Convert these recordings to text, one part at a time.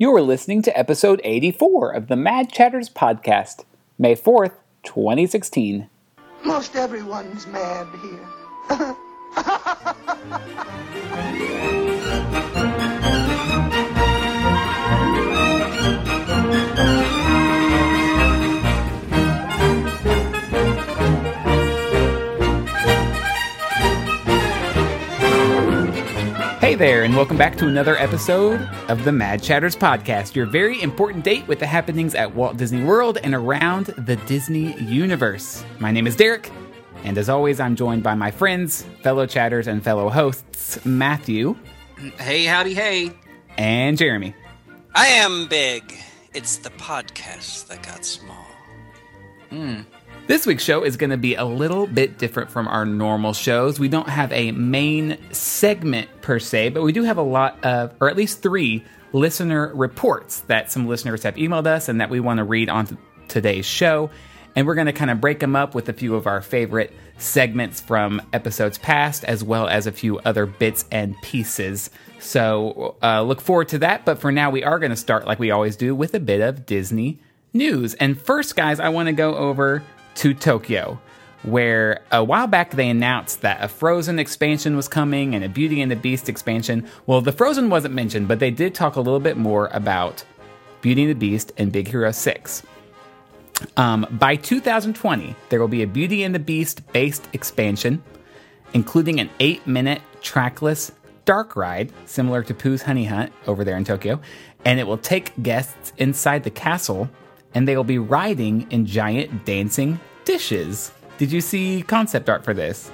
You are listening to episode 84 of the Mad Chatters podcast, May 4th, 2016. Most everyone's mad here. there, and welcome back to another episode of the Mad Chatters podcast, your very important date with the happenings at Walt Disney World and around the Disney universe. My name is Derek, and as always, I'm joined by my friends, fellow chatters, and fellow hosts, Matthew Hey, howdy, hey. and Jeremy. I am big. It's the podcast that got small. Hmm. This week's show is going to be a little bit different from our normal shows. We don't have a main segment per se, but we do have a lot of, or at least three, listener reports that some listeners have emailed us and that we want to read on today's show. And we're going to kind of break them up with a few of our favorite segments from episodes past, as well as a few other bits and pieces. So uh, look forward to that. But for now, we are going to start, like we always do, with a bit of Disney news. And first, guys, I want to go over to Tokyo, where a while back they announced that a Frozen expansion was coming and a Beauty and the Beast expansion. Well, the Frozen wasn't mentioned, but they did talk a little bit more about Beauty and the Beast and Big Hero 6. Um, by 2020, there will be a Beauty and the Beast based expansion, including an eight minute trackless dark ride, similar to Pooh's Honey Hunt over there in Tokyo. And it will take guests inside the castle, and they will be riding in giant dancing dishes. Did you see concept art for this?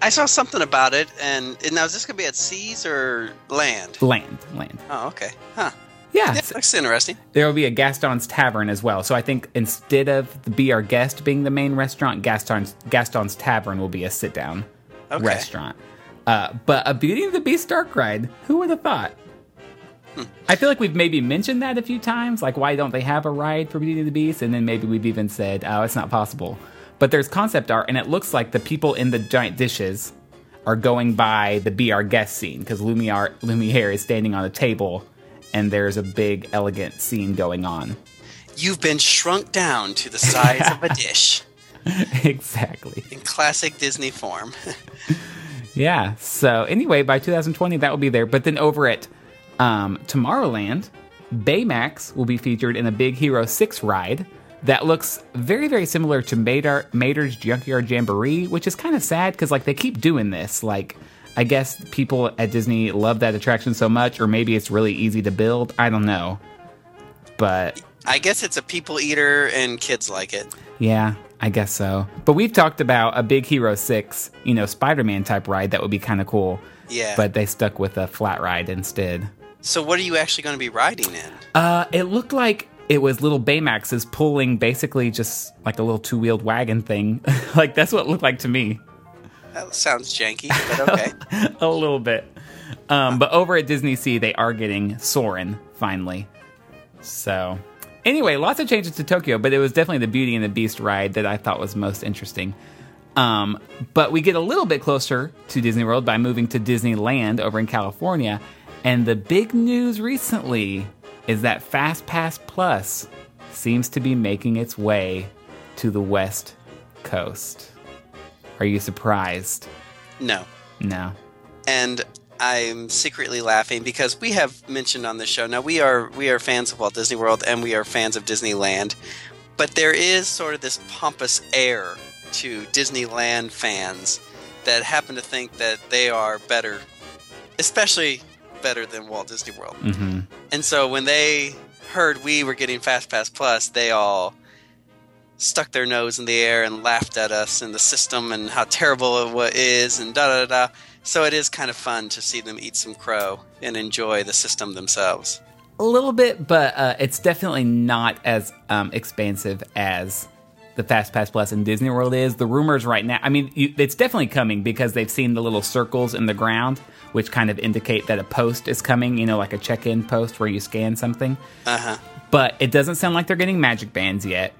I saw something about it, and, and now is this going to be at seas or land? Land, land. Oh, okay. Huh. Yeah, Yeah, looks interesting. there will be a Gaston's Tavern as well. So I think instead of the Be Our Guest being the main restaurant, Gaston's Gaston's Tavern will be a sit down Okay. restaurant. Uh, but a Beauty and the Beast dark ride, who would have thought? I feel like we've maybe mentioned that a few times. Like, why don't they have a ride for Beauty and the Beast? And then maybe we've even said, oh, it's not possible. But there's concept art, and it looks like the people in the giant dishes are going by the Be Our Guest scene because Lumiere, Lumiere is standing on a table, and there's a big, elegant scene going on. You've been shrunk down to the size of a dish exactly. in classic Disney form. Yeah. So anyway, by 2020, that will be there. But then over at um, Tomorrowland, Baymax will be featured in a Big Hero 6 ride that looks very, very similar to Mater, Mater's Junkyard Jamboree, which is kind of sad because like they keep doing this. Like, I guess people at Disney love that attraction so much, or maybe it's really easy to build. I don't know. But I guess it's a people eater, and kids like it. Yeah, I guess so. But we've talked about a Big Hero 6, you know, Spider Man type ride that would be kind of cool. Yeah. But they stuck with a flat ride instead. So, what are you actually going to be riding in? Uh, it looked like it was little Baymaxes pulling basically just like a little two wheeled wagon thing. like, that's what it looked like to me. That sounds janky, but okay. a little bit. Um, but over at Disney Sea, they are getting Soarin' finally. So, anyway, lots of changes to Tokyo, but it was definitely the Beauty and the Beast ride that I thought was most interesting. Um, but we get a little bit closer to Disney World by moving to Disneyland over in California. And the big news recently is that FastPass Plus seems to be making its way to the West Coast. Are you surprised? No. No. and I'm secretly laughing because we have mentioned on the show. Now we are we are fans of Walt Disney World and we are fans of Disneyland, but there is sort of this pompous air to Disneyland fans that happen to think that they are better, especially better than Walt Disney World. hmm And so when they heard we were getting Fast Pass Plus, they all stuck their nose in the air and laughed at us and the system and how terrible it is and da da da. da. So it is kind of fun to see them eat some crow and enjoy the system themselves. A little bit, but uh, it's definitely not as um, expansive as the Fast Pass Plus in Disney World is. The rumors right now, I mean, you, it's definitely coming because they've seen the little circles in the ground, which kind of indicate that a post is coming, you know, like a check in post where you scan something. Uh huh. But it doesn't sound like they're getting magic bands yet.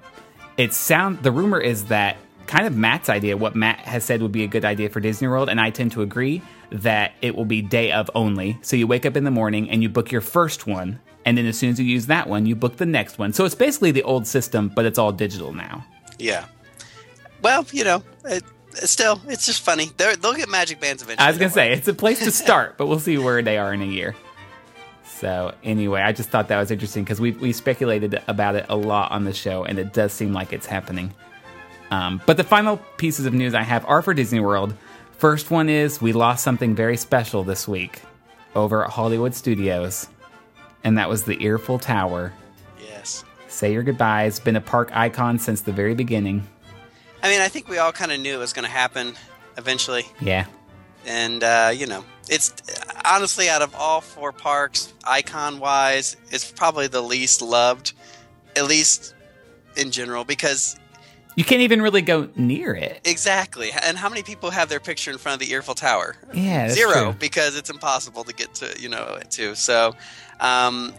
It sound the rumor is that kind of Matt's idea, what Matt has said would be a good idea for Disney World, and I tend to agree that it will be day of only. So you wake up in the morning and you book your first one, and then as soon as you use that one, you book the next one. So it's basically the old system, but it's all digital now. Yeah. Well, you know, it, still, it's just funny. they will get magic bands eventually. I was gonna say it's a place to start, but we'll see where they are in a year. So anyway, I just thought that was interesting because we we speculated about it a lot on the show, and it does seem like it's happening. Um, but the final pieces of news I have are for Disney World. First one is we lost something very special this week over at Hollywood Studios, and that was the Earful Tower. Yes. Say your goodbyes. Been a park icon since the very beginning. I mean, I think we all kind of knew it was going to happen eventually. Yeah. And, uh, you know, it's honestly out of all four parks, icon wise, it's probably the least loved, at least in general, because. You can't even really go near it. Exactly. And how many people have their picture in front of the Earful Tower? Yeah, zero true. because it's impossible to get to, you know, to. So, um,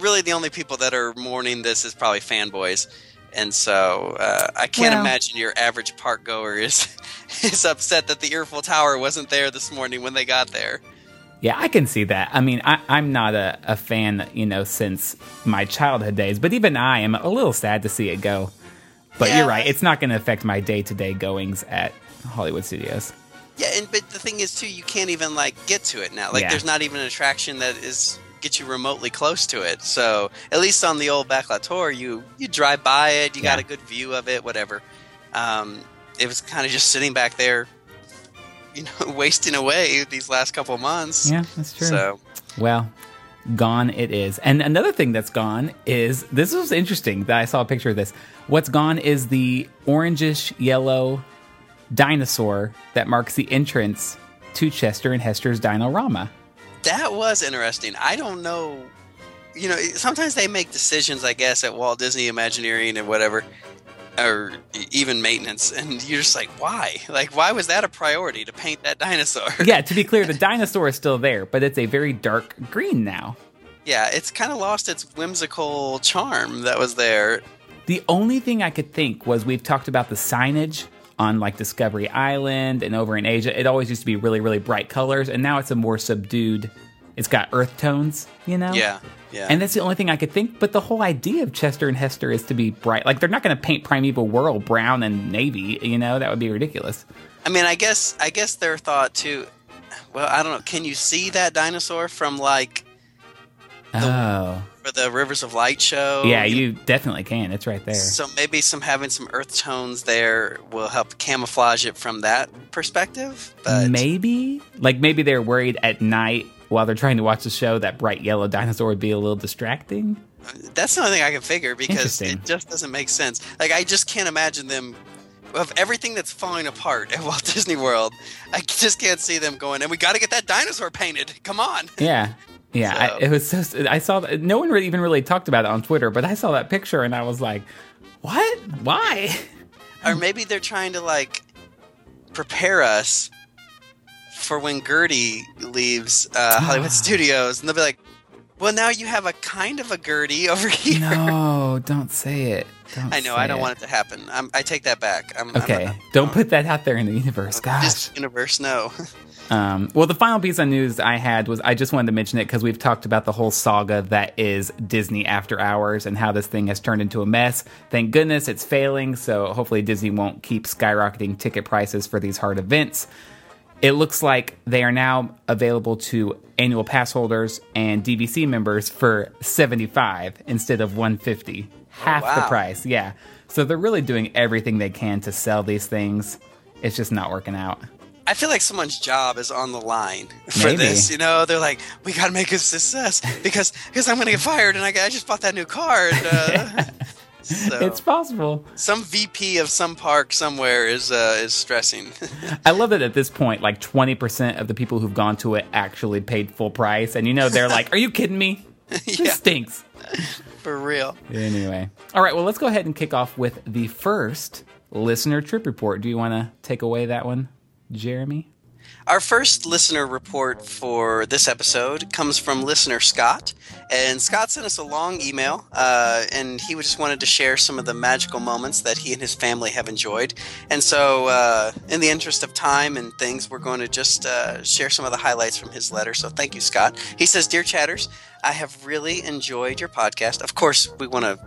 really, the only people that are mourning this is probably fanboys and so uh, I can't well, imagine your average park goer is is upset that the Earful Tower wasn't there this morning when they got there. Yeah, I can see that. I mean, I, am not a, a fan, you know, since my childhood days, but even I am a little sad to see it go. But yeah. you're right; it's not going to affect my day to day goings at Hollywood Studios. Yeah, and but the thing is too, you can't even like get to it now. Like, yeah. there's not even an attraction that is get you remotely close to it. So at least on the old Backlot tour, you you drive by it, you yeah. got a good view of it, whatever. Um, it was kind of just sitting back there, you know, wasting away these last couple of months. Yeah, that's true. So well. Gone it is. And another thing that's gone is this was interesting that I saw a picture of this. What's gone is the orangish yellow dinosaur that marks the entrance to Chester and Hester's Dinorama that was interesting. I don't know. You know, sometimes they make decisions, I guess, at Walt Disney Imagineering and whatever, or even maintenance, and you're just like, why? Like, why was that a priority to paint that dinosaur? yeah, to be clear, the dinosaur is still there, but it's a very dark green now. Yeah, it's kind of lost its whimsical charm that was there. The only thing I could think was we've talked about the signage on like Discovery Island and over in Asia, it always used to be really, really bright colors, and now it's a more subdued. It's got earth tones, you know. Yeah, yeah. And that's the only thing I could think. But the whole idea of Chester and Hester is to be bright. Like they're not going to paint Primeval World brown and navy. You know that would be ridiculous. I mean, I guess I guess their thought too. Well, I don't know. Can you see that dinosaur from like? The, oh for the Rivers of Light show. Yeah, you definitely can. It's right there. So maybe some having some earth tones there will help camouflage it from that perspective. But maybe, like maybe they're worried at night while they're trying to watch the show that bright yellow dinosaur would be a little distracting. That's the only thing I can figure because it just doesn't make sense. Like I just can't imagine them of everything that's falling apart at Walt Disney World. I just can't see them going. And we got to get that dinosaur painted. Come on. Yeah, yeah, so. I, it was so. I saw no one really, even really talked about it on Twitter, but I saw that picture and I was like, "What? Why?" Or maybe they're trying to like prepare us for when Gertie leaves uh, Hollywood Studios, and they'll be like, "Well, now you have a kind of a Gertie over here." No, don't say it. Don't I know. I don't it. want it to happen. I'm, i take that back. I'm, okay, I'm, don't put that out there in the universe, Gosh, universe, no. Um, well, the final piece of news I had was I just wanted to mention it because we've talked about the whole saga that is Disney After Hours and how this thing has turned into a mess. Thank goodness it's failing, so hopefully Disney won't keep skyrocketing ticket prices for these hard events. It looks like they are now available to annual pass holders and DVC members for 75 instead of 150. Half wow. the price, yeah. So they're really doing everything they can to sell these things. It's just not working out. I feel like someone's job is on the line for Maybe. this. You know, they're like, we got to make a success because because I'm going to get fired and I, I just bought that new car. And, uh, so it's possible. Some VP of some park somewhere is uh, is stressing. I love that at this point, like twenty percent of the people who've gone to it actually paid full price, and you know they're like, "Are you kidding me? This yeah. stinks." For real. Anyway, all right. Well, let's go ahead and kick off with the first listener trip report. Do you want to take away that one? Jeremy? Our first listener report for this episode comes from listener Scott. And Scott sent us a long email, uh, and he just wanted to share some of the magical moments that he and his family have enjoyed. And so, uh, in the interest of time and things, we're going to just uh, share some of the highlights from his letter. So, thank you, Scott. He says, Dear Chatters, I have really enjoyed your podcast. Of course, we want to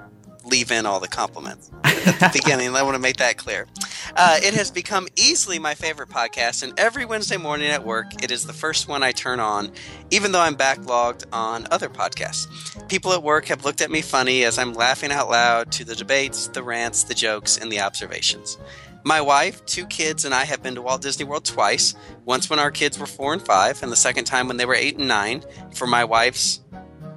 leave in all the compliments at the beginning. I want to make that clear. Uh, it has become easily my favorite podcast, and every Wednesday morning at work, it is the first one I turn on, even though I'm backlogged on other podcasts. People at work have looked at me funny as I'm laughing out loud to the debates, the rants, the jokes, and the observations. My wife, two kids, and I have been to Walt Disney World twice. Once when our kids were four and five, and the second time when they were eight and nine for my wife's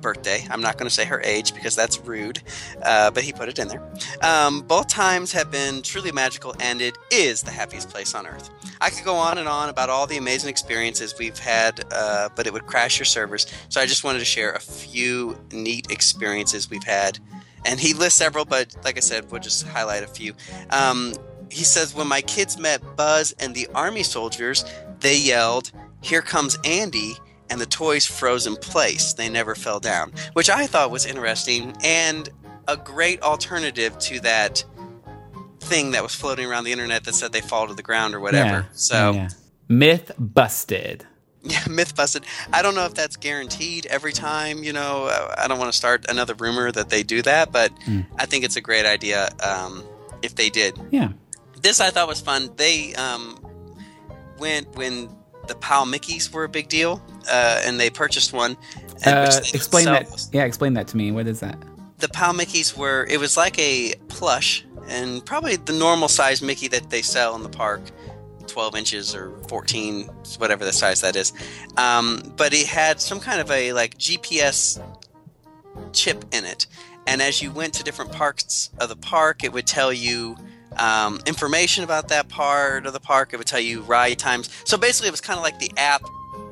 birthday. I'm not going to say her age because that's rude, uh, but he put it in there. Um, both times have been truly magical, and it is the happiest place on earth. I could go on and on about all the amazing experiences we've had, uh, but it would crash your servers. So I just wanted to share a few neat experiences we've had. And he lists several, but like I said, we'll just highlight a few. Um, he says, When my kids met Buzz and the army soldiers, they yelled, Here comes Andy and the toys froze in place. They never fell down, which I thought was interesting and a great alternative to that thing that was floating around the internet that said they fall to the ground or whatever. Yeah, so, yeah. myth busted. Yeah, myth busted. I don't know if that's guaranteed every time. You know, I don't want to start another rumor that they do that, but mm. I think it's a great idea um, if they did. Yeah. This I thought was fun. They um, went when the PAL Mickeys were a big deal, uh, and they purchased one. Uh, explain that. Yeah, explain that to me. What is that? The PAL Mickeys were. It was like a plush, and probably the normal size Mickey that they sell in the park. 12 inches or 14 whatever the size that is um, but it had some kind of a like gps chip in it and as you went to different parts of the park it would tell you um, information about that part of the park. It would tell you ride times. So basically, it was kind of like the app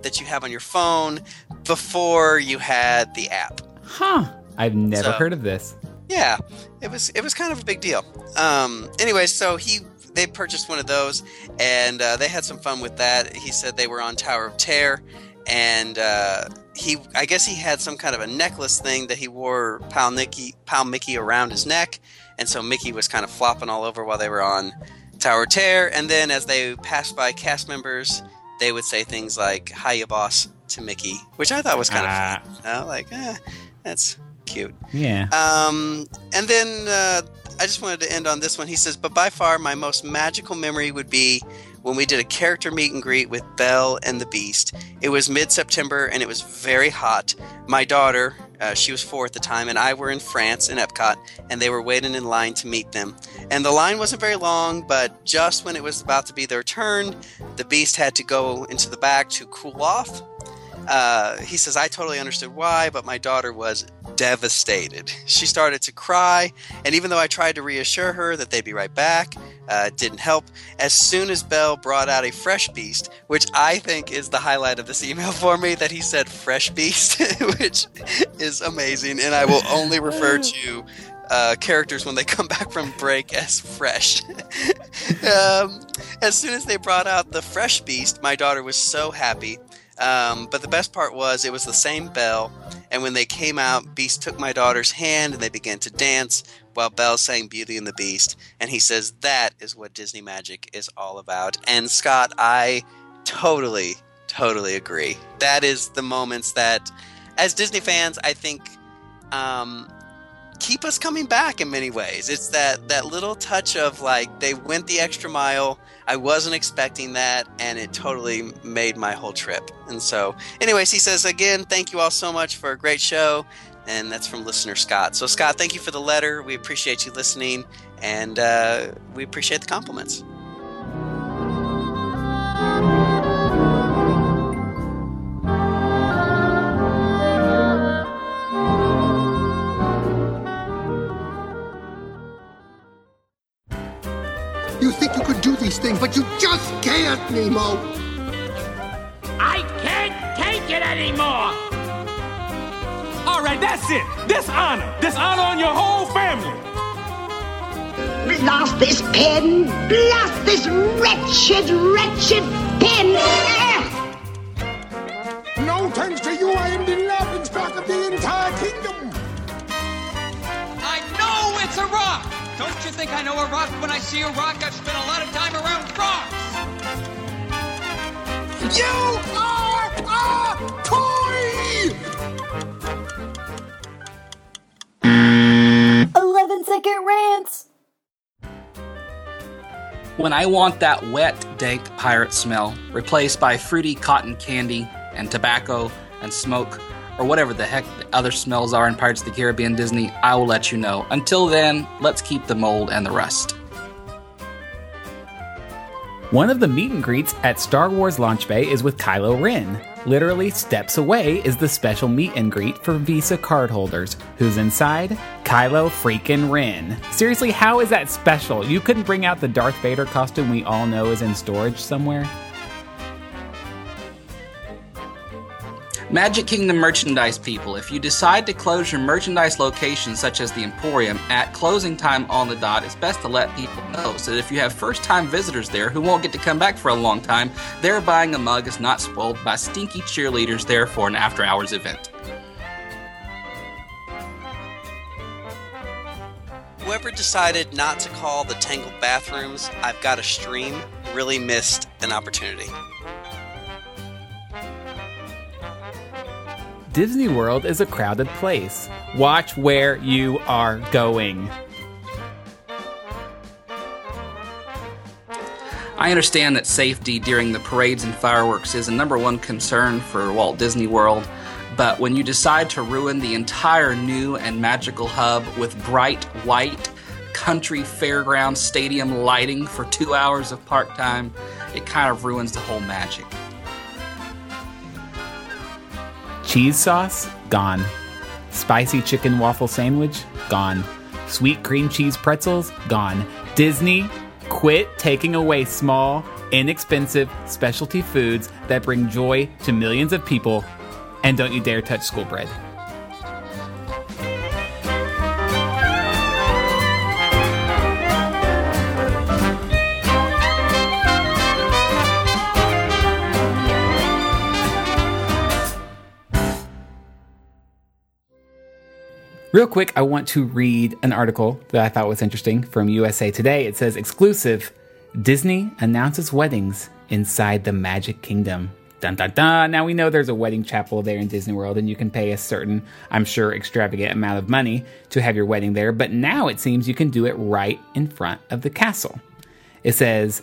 that you have on your phone before you had the app. Huh. I've never so, heard of this. Yeah, it was it was kind of a big deal. Um, anyway, so he they purchased one of those and uh, they had some fun with that. He said they were on Tower of Terror and uh, he I guess he had some kind of a necklace thing that he wore Pal Mickey Pal Mickey around his neck and so Mickey was kind of flopping all over while they were on Tower of Terror. And then as they passed by cast members, they would say things like "Hiya, boss" to Mickey, which I thought was kind ah. of fun. Uh, like, eh, that's cute. Yeah. Um, and then uh, I just wanted to end on this one. He says, "But by far, my most magical memory would be." When we did a character meet and greet with Belle and the Beast. It was mid September and it was very hot. My daughter, uh, she was four at the time, and I were in France in Epcot, and they were waiting in line to meet them. And the line wasn't very long, but just when it was about to be their turn, the beast had to go into the back to cool off. Uh, he says, I totally understood why, but my daughter was devastated. She started to cry, and even though I tried to reassure her that they'd be right back, uh, didn't help. As soon as Bell brought out a fresh beast, which I think is the highlight of this email for me, that he said fresh beast, which is amazing, and I will only refer to uh, characters when they come back from break as fresh. um, as soon as they brought out the fresh beast, my daughter was so happy. Um, but the best part was it was the same Belle, and when they came out, Beast took my daughter's hand and they began to dance while Belle sang Beauty and the Beast. And he says that is what Disney Magic is all about. And Scott, I totally, totally agree. That is the moments that, as Disney fans, I think um, keep us coming back in many ways. It's that that little touch of like they went the extra mile. I wasn't expecting that, and it totally made my whole trip. And so, anyways, he says again, thank you all so much for a great show, and that's from listener Scott. So, Scott, thank you for the letter. We appreciate you listening, and uh, we appreciate the compliments. these things, but you just can't, Nemo! I can't take it anymore! All right, that's it! Dishonor! Dishonor on your whole family! Blast this pen! Blast this wretched, wretched pen! No thanks to you, I am the laughing stock of the entire kingdom! I know it's a rock! Don't you think I know a rock when I see a rock? I've spent a lot of time. You are a toy! 11 second rants. When I want that wet, dank pirate smell replaced by fruity cotton candy and tobacco and smoke, or whatever the heck the other smells are in Pirates of the Caribbean Disney, I will let you know. Until then, let's keep the mold and the rust. One of the meet and greets at Star Wars Launch Bay is with Kylo Ren. Literally steps away is the special meet and greet for Visa cardholders. Who's inside? Kylo freaking Ren. Seriously, how is that special? You couldn't bring out the Darth Vader costume we all know is in storage somewhere? Magic Kingdom merchandise people, if you decide to close your merchandise locations such as the Emporium at closing time on the dot, it's best to let people know so that if you have first time visitors there who won't get to come back for a long time, their buying a mug is not spoiled by stinky cheerleaders there for an after hours event. Whoever decided not to call the Tangled bathrooms I've Got a Stream really missed an opportunity. Disney World is a crowded place. Watch where you are going. I understand that safety during the parades and fireworks is a number one concern for Walt Disney World, but when you decide to ruin the entire new and magical hub with bright white country fairground stadium lighting for two hours of park time, it kind of ruins the whole magic. Cheese sauce? Gone. Spicy chicken waffle sandwich? Gone. Sweet cream cheese pretzels? Gone. Disney, quit taking away small, inexpensive specialty foods that bring joy to millions of people, and don't you dare touch school bread. Real quick, I want to read an article that I thought was interesting from USA Today. It says exclusive Disney announces weddings inside the Magic Kingdom. Dun dun dun. Now we know there's a wedding chapel there in Disney World, and you can pay a certain, I'm sure, extravagant amount of money to have your wedding there. But now it seems you can do it right in front of the castle. It says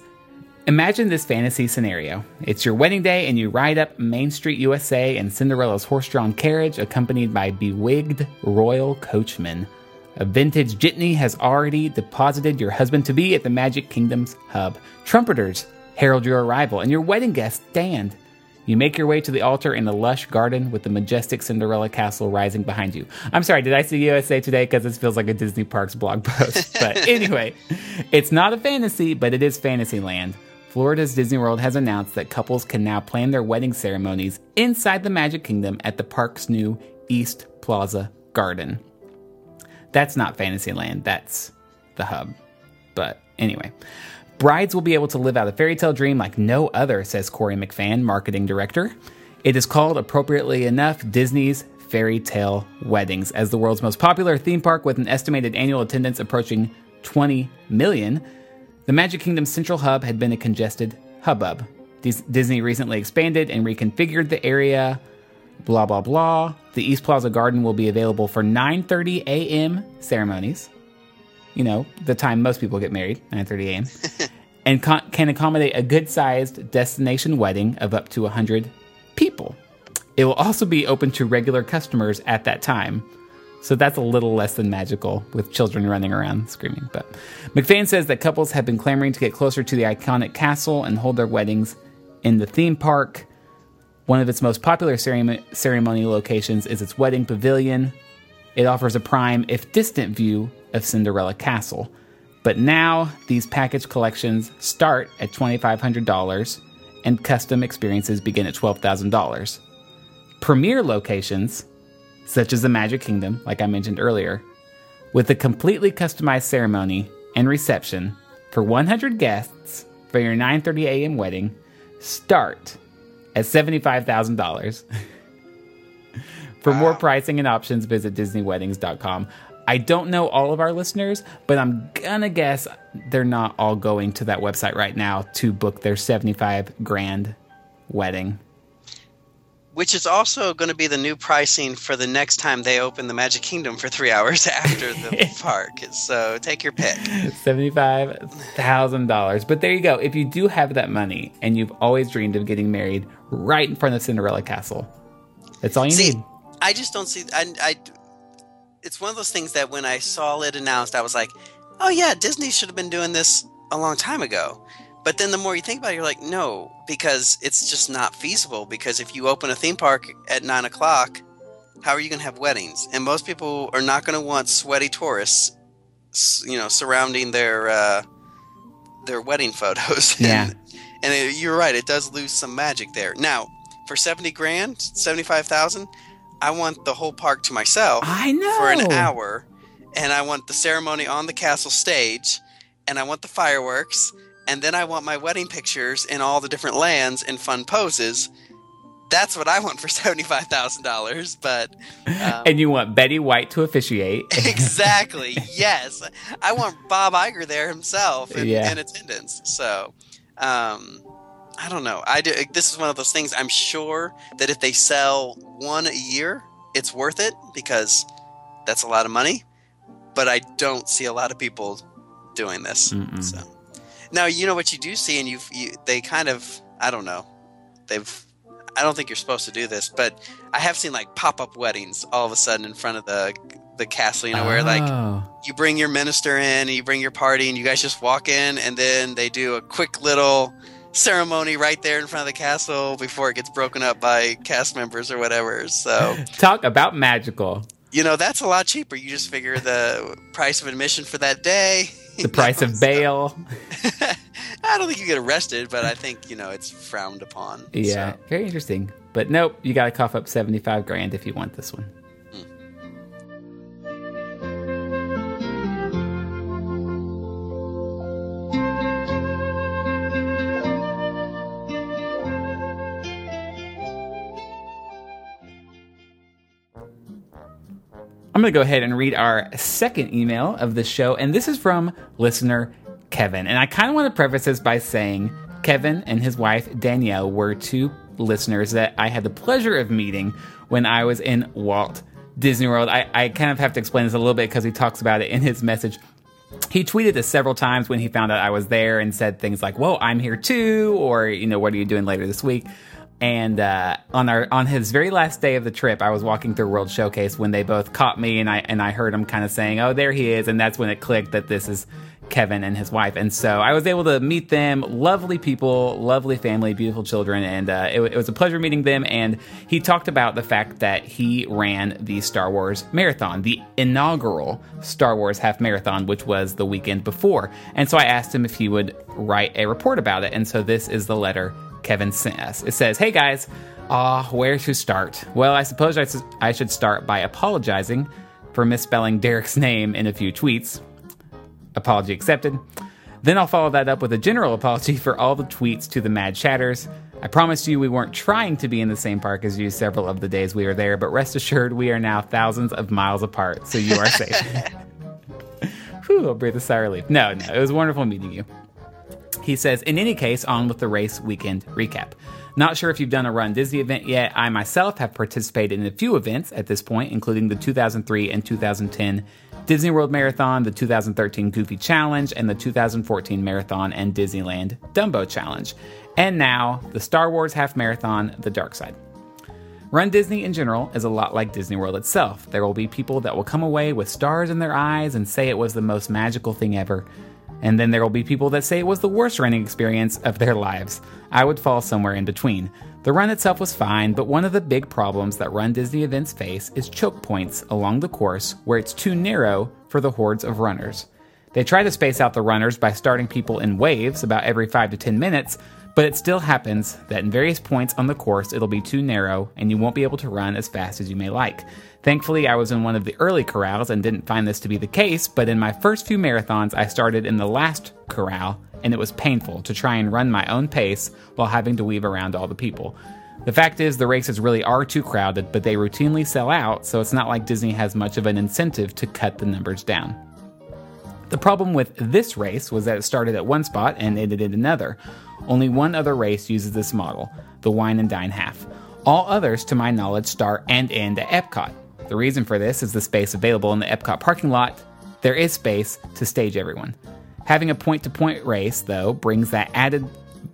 Imagine this fantasy scenario. It's your wedding day, and you ride up Main Street, USA, in Cinderella's horse drawn carriage, accompanied by bewigged royal coachmen. A vintage jitney has already deposited your husband to be at the Magic Kingdom's hub. Trumpeters herald your arrival, and your wedding guests stand. You make your way to the altar in a lush garden with the majestic Cinderella castle rising behind you. I'm sorry, did I see USA Today? Because this feels like a Disney Parks blog post. But anyway, it's not a fantasy, but it is Fantasyland. Florida's Disney World has announced that couples can now plan their wedding ceremonies inside the Magic Kingdom at the park's new East Plaza Garden. That's not Fantasyland, that's the hub. But anyway, brides will be able to live out a fairy tale dream like no other, says Korri McFann, marketing director. It is called, appropriately enough, Disney's Fairy Tale Weddings. As the world's most popular theme park with an estimated annual attendance approaching 20 million, the Magic Kingdom Central Hub had been a congested hubbub. Dis- Disney recently expanded and reconfigured the area. Blah blah blah. The East Plaza Garden will be available for 9:30 a.m. ceremonies. You know, the time most people get married, 9:30 a.m. and con- can accommodate a good-sized destination wedding of up to 100 people. It will also be open to regular customers at that time. So that's a little less than magical with children running around screaming. But McFann says that couples have been clamoring to get closer to the iconic castle and hold their weddings in the theme park. One of its most popular ceremony, ceremony locations is its wedding pavilion. It offers a prime, if distant, view of Cinderella Castle. But now these package collections start at $2,500 and custom experiences begin at $12,000. Premier locations such as the Magic Kingdom, like I mentioned earlier, with a completely customized ceremony and reception for 100 guests for your 9:30 a.m. wedding, start at $75,000. For more pricing and options, visit DisneyWeddings.com. I don't know all of our listeners, but I'm gonna guess they're not all going to that website right now to book their 75 grand wedding. Which is also going to be the new pricing for the next time they open the Magic Kingdom for three hours after the park. So take your pick. $75,000. But there you go. If you do have that money and you've always dreamed of getting married right in front of Cinderella Castle, that's all you See, need. I just don't see. I, I, it's one of those things that when I saw it announced, I was like, "Oh yeah, Disney should have been doing this a long time ago." But then the more you think about it, you're like, "No," because it's just not feasible. Because if you open a theme park at nine o'clock, how are you going to have weddings? And most people are not going to want sweaty tourists, you know, surrounding their uh, their wedding photos. Yeah. and, and it, you're right; it does lose some magic there. Now, for seventy grand, seventy five thousand. I want the whole park to myself I know. for an hour, and I want the ceremony on the castle stage, and I want the fireworks, and then I want my wedding pictures in all the different lands in fun poses. That's what I want for seventy five thousand dollars. But um, And you want Betty White to officiate. exactly, yes, I want Bob Iger there himself in, Yeah. in attendance. So. Um, I don't know. I do, this is one of those things. I'm sure that if they sell one a year, it's worth it because that's a lot of money. But I don't see a lot of people doing this. Mm-mm. So now you know what you do see, and you've you, they kind of I don't know. They've I don't think you're supposed to do this, but I have seen like pop up weddings all of a sudden in front of the the castle. You know where like Oh. you bring your minister in and you bring your party and you guys just walk in and then they do a quick little ceremony right there in front of the castle before it gets broken up by cast members or whatever so Talk about magical. you know that's a lot cheaper you just figure the price of admission for that day The price of bail. i don't think you get arrested but i think you know it's frowned upon Yeah, so. very interesting. But nope, you got to cough up 75 grand if you want this one. Hmm. I'm going to go ahead and read our second email of the show, and this is from listener Kevin. And I kind of want to preface this by saying Kevin and his wife Danielle were two listeners that I had the pleasure of meeting when I was in Walt Disney World. I, I kind of have to explain this a little bit because he talks about it in his message. He tweeted this several times when he found out I was there and said things like, Whoa, I'm here too, or, you know, what are you doing later this week? And uh, on our on his very last day of the trip, I was walking through World Showcase when they both caught me, and I and I heard him kind of saying, "Oh, there he is," and that's when it clicked that this is Kevin and his wife. And so I was able to meet them. Lovely people, lovely family, beautiful children, and uh, it, it was a pleasure meeting them. And he talked about the fact that he ran the Star Wars marathon, the inaugural Star Wars half marathon, which was the weekend before. And so I asked him if he would write a report about it. And so this is the letter Kevin sent us. It says, Hey guys, ah, where to start? Well, I suppose I should start by apologizing for misspelling Derek's name in a few tweets. Apology accepted. Then I'll follow that up with a general apology for all the tweets to the Mad Chatters. I promised you we weren't trying to be in the same park as you several of the days we were there, but rest assured we are now thousands of miles apart, so you are safe. Whew, I'll breathe a sigh of relief. No, no, it was wonderful meeting you. He says, in any case, on with the race weekend recap. Not sure if you've done a Run Disney event yet. I myself have participated in a few events at this point, including the 2003 and 2010 Disney World Marathon, the 2013 Goofy Challenge, and the 2014 Marathon and Disneyland Dumbo Challenge. And now, the Star Wars Half Marathon, The Dark Side. Run Disney in general is a lot like Disney World itself. There will be people that will come away with stars in their eyes and say it was the most magical thing ever. And then there will be people that say it was the worst running experience of their lives. I would fall somewhere in between. The run itself was fine, but one of the big problems that Run Disney events face is choke points along the course where it's too narrow for the hordes of runners. They try to space out the runners by starting people in waves about every 5 to 10 minutes, but it still happens that in various points on the course it'll be too narrow and you won't be able to run as fast as you may like. Thankfully, I was in one of the early corrals and didn't find this to be the case, but in my first few marathons, I started in the last corral and it was painful to try and run my own pace while having to weave around all the people. The fact is, the races really are too crowded, but they routinely sell out, so it's not like Disney has much of an incentive to cut the numbers down. The problem with this race was that it started at one spot and ended at another. Only one other race uses this model, the Wine and Dine Half. All others, to my knowledge, start and end at Epcot. The reason for this is the space available in the Epcot parking lot. There is space to stage everyone. Having a point to point race, though, brings that added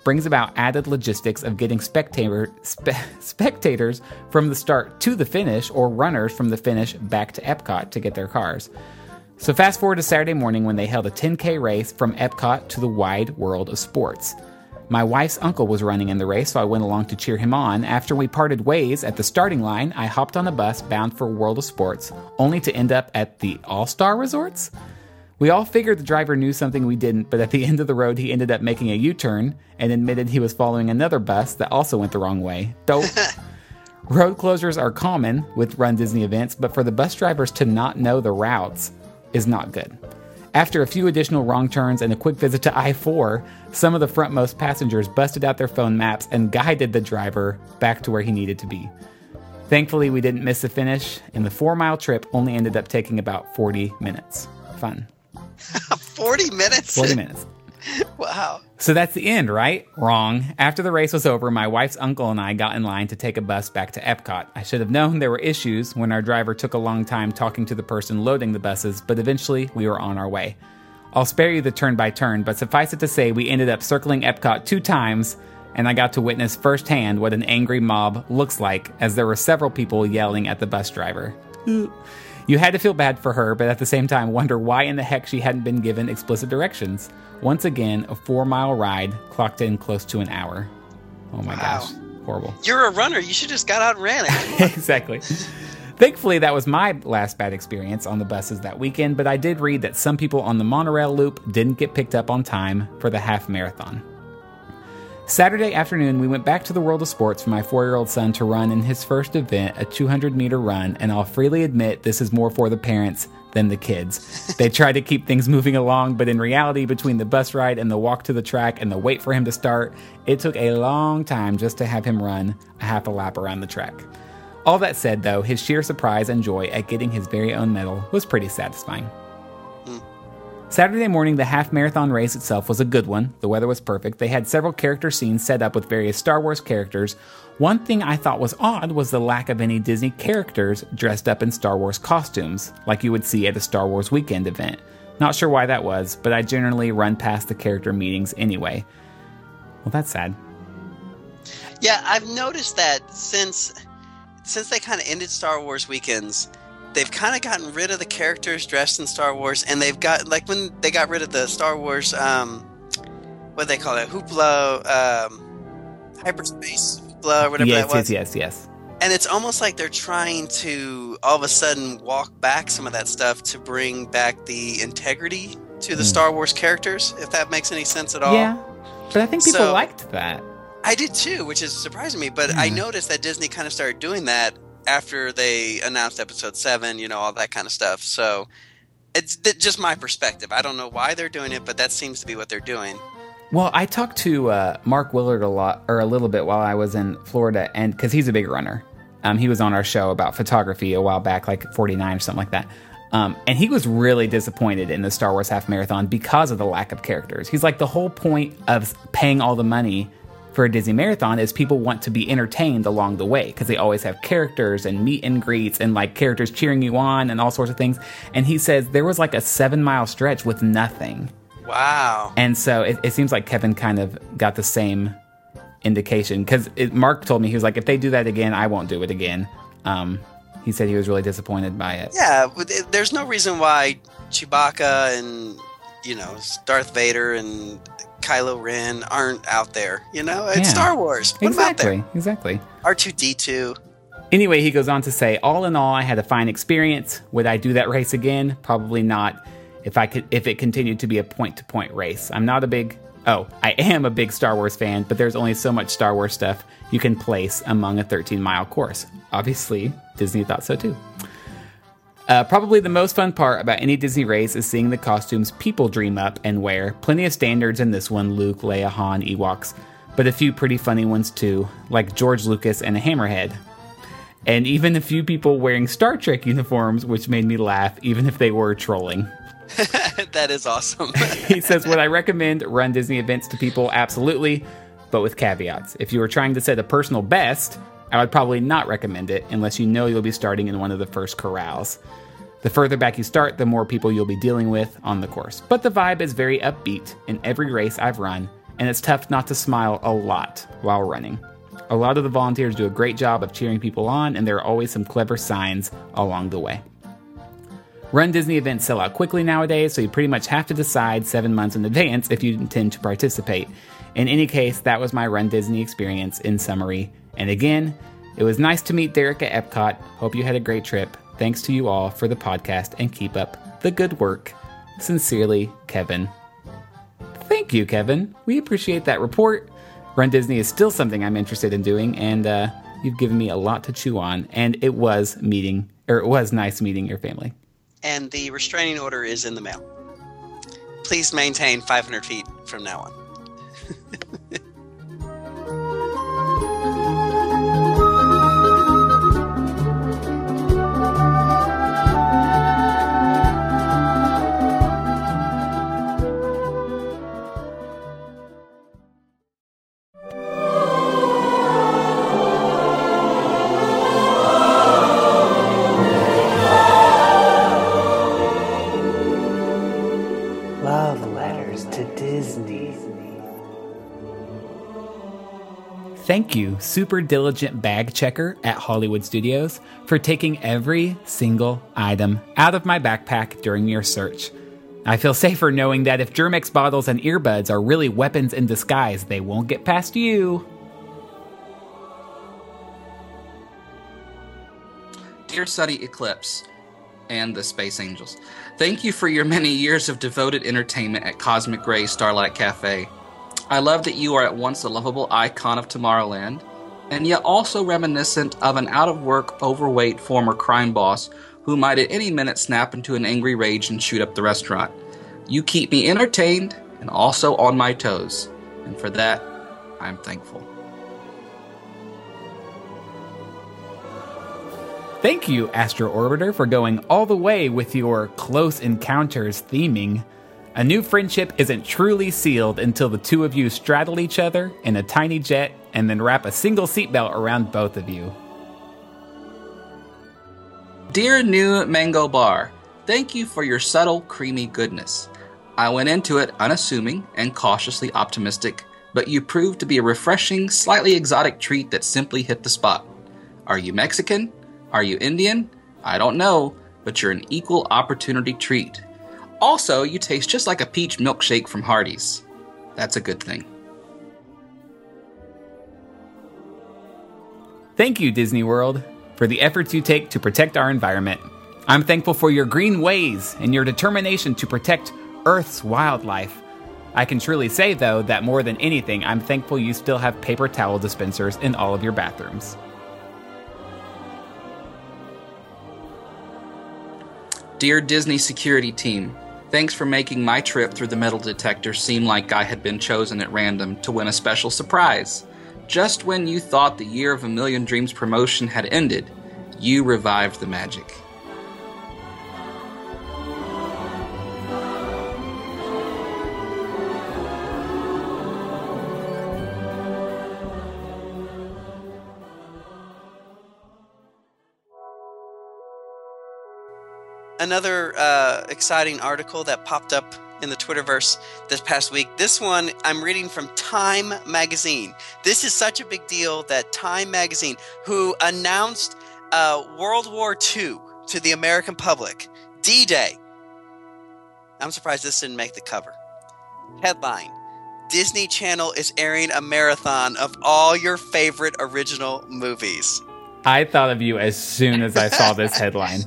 brings about added logistics of getting spectator, spe- spectators from the start to the finish or runners from the finish back to Epcot to get their cars. So fast forward to Saturday morning when they held a 10K race from Epcot to the wide world of sports. My wife's uncle was running in the race, so I went along to cheer him on. After we parted ways at the starting line, I hopped on a bus bound for World of Sports, only to end up at the All Star Resorts. We all figured the driver knew something we didn't, but at the end of the road, he ended up making a U turn and admitted he was following another bus that also went the wrong way. Dope. road closures are common with Run Disney events, but for the bus drivers to not know the routes is not good. After a few additional wrong turns and a quick visit to I 4, some of the frontmost passengers busted out their phone maps and guided the driver back to where he needed to be. Thankfully, we didn't miss the finish, and the four mile trip only ended up taking about 40 minutes. Fun. 40 minutes? 40 minutes. wow. So that's the end, right? Wrong. After the race was over, my wife's uncle and I got in line to take a bus back to Epcot. I should have known there were issues when our driver took a long time talking to the person loading the buses, but eventually we were on our way. I'll spare you the turn by turn, but suffice it to say, we ended up circling Epcot two times, and I got to witness firsthand what an angry mob looks like as there were several people yelling at the bus driver. You had to feel bad for her, but at the same time wonder why in the heck she hadn't been given explicit directions. Once again, a four mile ride clocked in close to an hour. Oh my Wow. gosh. Horrible. You're a runner. You should just got out and ran it. exactly. Thankfully, that was my last bad experience on the buses that weekend, but I did read that some people on the monorail loop didn't get picked up on time for the half marathon. Saturday afternoon, we went back to the world of sports for my four year old son to run in his first event, a 200 meter run, and I'll freely admit this is more for the parents than the kids. They tried to keep things moving along, but in reality, between the bus ride and the walk to the track and the wait for him to start, it took a long time just to have him run a half a lap around the track. All that said, though, his sheer surprise and joy at getting his very own medal was pretty satisfying. Saturday morning, the half marathon race itself was a good one. The weather was perfect. They had several character scenes set up with various Star Wars characters. One thing I thought was odd was the lack of any Disney characters dressed up in Star Wars costumes, like you would see at a Star Wars weekend event. Not sure why that was, but I generally run past the character meetings anyway. Well, that's sad. yeah, I've noticed that since since they kind of ended Star Wars weekends, they've kind of gotten rid of the characters dressed in Star Wars, and they've got like when they got rid of the Star Wars, um, what do they call it, hoopla, um, hyperspace hoopla, or whatever yes, that was. yes, yes, yes. And it's almost like they're trying to all of a sudden walk back some of that stuff to bring back the integrity to the Star Wars characters, if that makes any sense at all. Hmm. Yeah, but I think people So- liked that. I did too, which is surprising me. But I noticed that Disney kind of started doing that after they announced Episode Seven, you know, all that kind of stuff. So it's th- just my perspective. I don't know why they're doing it, but that seems to be what they're doing. Well, I talked to uh, Mark Willard a lot, or a little bit, while I was in Florida, and because he's a big runner, um, he was on our show about photography a while back, like '49 or something like that. Um, and he was really disappointed in the Star Wars half marathon because of the lack of characters. He's like, the whole point of paying all the money for a Disney marathon is people want to be entertained along the way because they always have characters and meet and greets and like characters cheering you on and all sorts of things. And he says there was like a seven mile stretch with nothing. Wow. And so it, it seems like Kevin kind of got the same indication because Mark told me he was like, if they do that again, I won't do it again. Um, he said he was really disappointed by it. Yeah, there's no reason why Chewbacca and you know Darth Vader and Kylo Ren aren't out there. You know, it's Yeah. Star Wars. Put 'em out there. Exactly. Exactly. R two D two. Anyway, he goes on to say, all in all, I had a fine experience. Would I do that race again? Probably not. If I could, if it continued to be a point-to-point race, I'm not a big. Oh, I am a big Star Wars fan, but there's only so much Star Wars stuff you can place among a 13-mile course. Obviously, Disney thought so too. Uh, probably the most fun part about any Disney race is seeing the costumes people dream up and wear. Plenty of standards in this one Luke, Leia, Han, Ewoks. but a few pretty funny ones too, like George Lucas and a hammerhead. And even a few people wearing Star Trek uniforms, which made me laugh, even if they were trolling. that is awesome. he says, Would I recommend Run Disney events to people? Absolutely, but with caveats. If you are trying to set a personal best, I would probably not recommend it unless you know you'll be starting in one of the first corrals. The further back you start, the more people you'll be dealing with on the course. But the vibe is very upbeat in every race I've run, and it's tough not to smile a lot while running. A lot of the volunteers do a great job of cheering people on, and there are always some clever signs along the way. Run Disney events sell out quickly nowadays, so you pretty much have to decide seven months in advance if you intend to participate. In any case, that was my Run Disney experience in summary. And again, it was nice to meet Derek at Epcot. Hope you had a great trip. Thanks to you all for the podcast and keep up the good work. Sincerely, Kevin. Thank you, Kevin. We appreciate that report. Run Disney is still something I'm interested in doing, and uh, you've given me a lot to chew on. And it was meeting, or it was nice meeting your family. And the restraining order is in the mail. Please maintain 500 feet from now on. Thank you, super diligent bag checker at Hollywood Studios, for taking every single item out of my backpack during your search. I feel safer knowing that if Germ-X bottles and earbuds are really weapons in disguise, they won't get past you. Dear Sunny Eclipse and the Space Angels, thank you for your many years of devoted entertainment at Cosmic Ray Starlight Cafe. I love that you are at once a lovable icon of Tomorrowland, and yet also reminiscent of an out of work, overweight former crime boss who might at any minute snap into an angry rage and shoot up the restaurant. You keep me entertained and also on my toes, and for that, I'm thankful. Thank you, Astro Orbiter, for going all the way with your close encounters theming. A new friendship isn't truly sealed until the two of you straddle each other in a tiny jet and then wrap a single seatbelt around both of you. Dear new Mango Bar, thank you for your subtle, creamy goodness. I went into it unassuming and cautiously optimistic, but you proved to be a refreshing, slightly exotic treat that simply hit the spot. Are you Mexican? Are you Indian? I don't know, but you're an equal opportunity treat. Also, you taste just like a peach milkshake from Hardee's. That's a good thing. Thank you, Disney World, for the efforts you take to protect our environment. I'm thankful for your green ways and your determination to protect Earth's wildlife. I can truly say, though, that more than anything, I'm thankful you still have paper towel dispensers in all of your bathrooms. Dear Disney security team, thanks for making my trip through the metal detector seem like I had been chosen at random to win a special surprise. Just when you thought the Year of a Million Dreams promotion had ended, you revived the magic. Another uh, exciting article that popped up in the Twitterverse this past week. This one I'm reading from Time Magazine. This is such a big deal that Time Magazine, who announced uh, World War II to the American public, D Day. I'm surprised this didn't make the cover. Headline Disney Channel is airing a marathon of all your favorite original movies. I thought of you as soon as I saw this headline.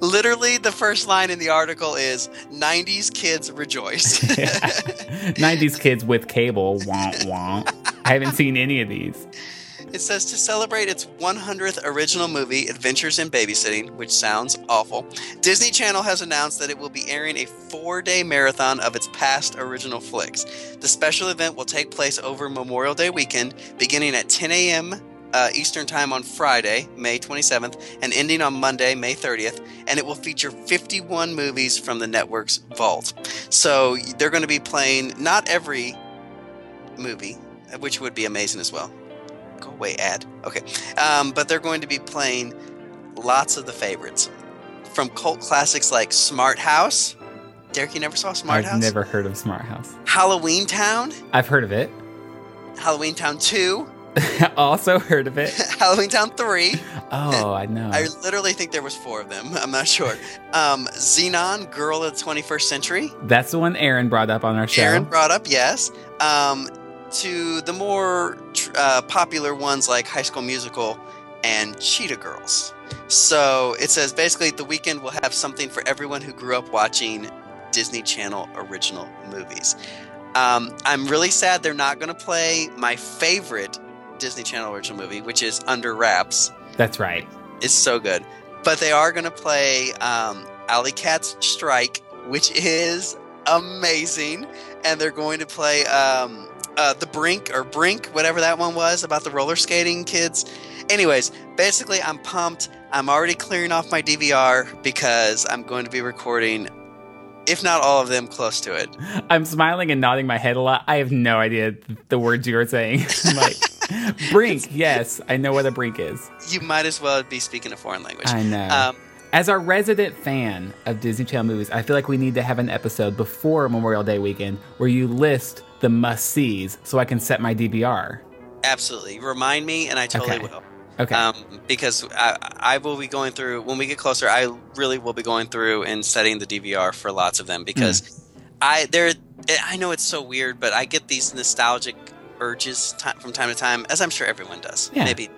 Literally, the first line in the article is 90s kids rejoice. 90s kids with cable, womp womp. I haven't seen any of these. It says to celebrate its 100th original movie, Adventures in Babysitting, which sounds awful, Disney Channel has announced that it will be airing a four day marathon of its past original flicks. The special event will take place over Memorial Day weekend, beginning at 10 a.m. Uh, Eastern Time on Friday, May 27th, and ending on Monday, May 30th. And it will feature 51 movies from the network's vault. So they're going to be playing not every movie, which would be amazing as well. Go away, ad. Okay. Um, but they're going to be playing lots of the favorites. From cult classics like Smart House. Derek, you never saw Smart House? I've never heard of Smart House. Halloweentown. I've heard of it. Halloweentown 2. also heard of it. Halloweentown 3. Oh, I know. I literally think there was four of them. I'm not sure. Um, Zenon, Girl of the 21st Century. That's the one Aaron brought up on our show. Aaron brought up, yes. Um, to the more tr- uh, popular ones like High School Musical and Cheetah Girls. So it says basically the weekend will have something for everyone who grew up watching Disney Channel original movies. Um, I'm really sad they're not going to play my favorite Disney Channel original movie, which is Under Wraps. That's right. It's so good. But they are going to play um, Alley Cats Strike, which is amazing. And they're going to play um, uh, The Brink or Brink, whatever that one was about the roller skating kids. Anyways, basically, I'm pumped. I'm already clearing off my DVR because I'm going to be recording, if not all of them, close to it. I'm smiling and nodding my head a lot. I have no idea the words you are saying. brink. Yes, I know what a brink is. You might as well be speaking a foreign language. I know. Um, As our resident fan of Disney Channel movies, I feel like we need to have an episode before Memorial Day weekend where you list the must sees so I can set my DVR. absolutely. Remind me, and I totally Okay. will. Okay. Um, because I, I will be going through when we get closer. I really will be going through and setting the DVR for lots of them because Hmm. I there. I know it's so weird, but I get these nostalgic urges from time to time, as I'm sure everyone does. Yeah. Maybe,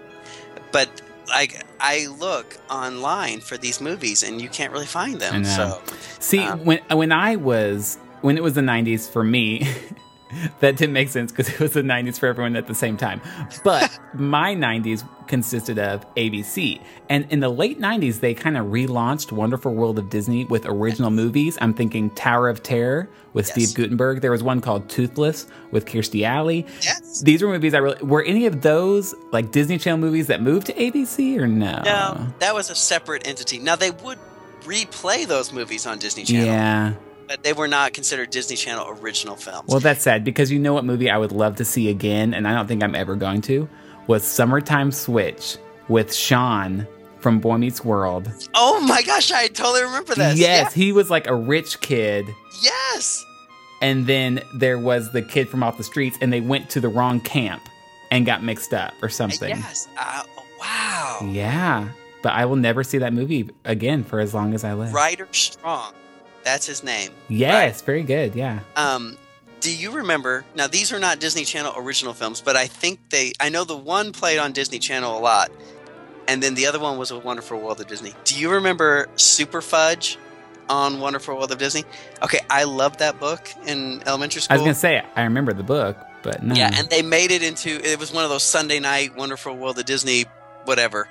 but like I look online for these movies and you can't really find them. So See, um, when when I was when it was the '90s for me, that didn't make sense because it was the '90s for everyone at the same time. But my '90s consisted of ABC, and in the late '90s they kind of relaunched Wonderful World of Disney with original movies. I'm thinking Tower of Terror with Yes. Steve Guttenberg. There was one called Toothless with Kirstie Alley. Yes. These were movies I really were. Any of those like Disney Channel movies that moved to ABC or no? no, that was a separate entity. Now they would replay those movies on Disney Channel, Yeah. But they were not considered Disney Channel original films. Well, that's sad because you know what movie I would love to see again, and I don't think I'm ever going to, was Summertime Switch with Sean from Boy Meets World. oh my gosh, I totally remember this. Yes, he was like a rich kid, Yes. and then there was the kid from off the streets, and they went to the wrong camp and got mixed up or something. Yes. Uh, wow. Yeah, but I will never see that movie again for as long as I live. Ryder Strong. That's his name. Yes, very good. Yeah. Um, do you remember? Now, these are not Disney Channel original films, but I think they. I know the one played on Disney Channel a lot, and then the other one was A Wonderful World of Disney. Do you remember Superfudge on Wonderful World of Disney? Okay, I loved that book in elementary school. I was gonna say I remember the book, but no. Yeah, and they made it into it was one of those Sunday night Wonderful World of Disney, whatever.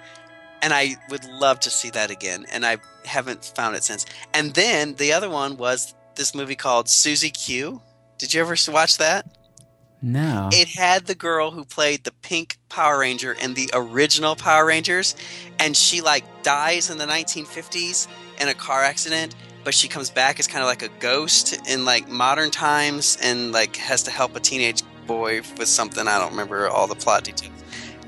And I would love to see that again, and I haven't found it since. And then the other one was this movie called Susie Q. Did you ever watch that? no. It had the girl who played the pink Power Ranger in the original Power Rangers, and she like dies in the 1950s in a car accident, but she comes back as kind of like a ghost in like modern times and like has to help a teenage boy with something. I don't remember all the plot details.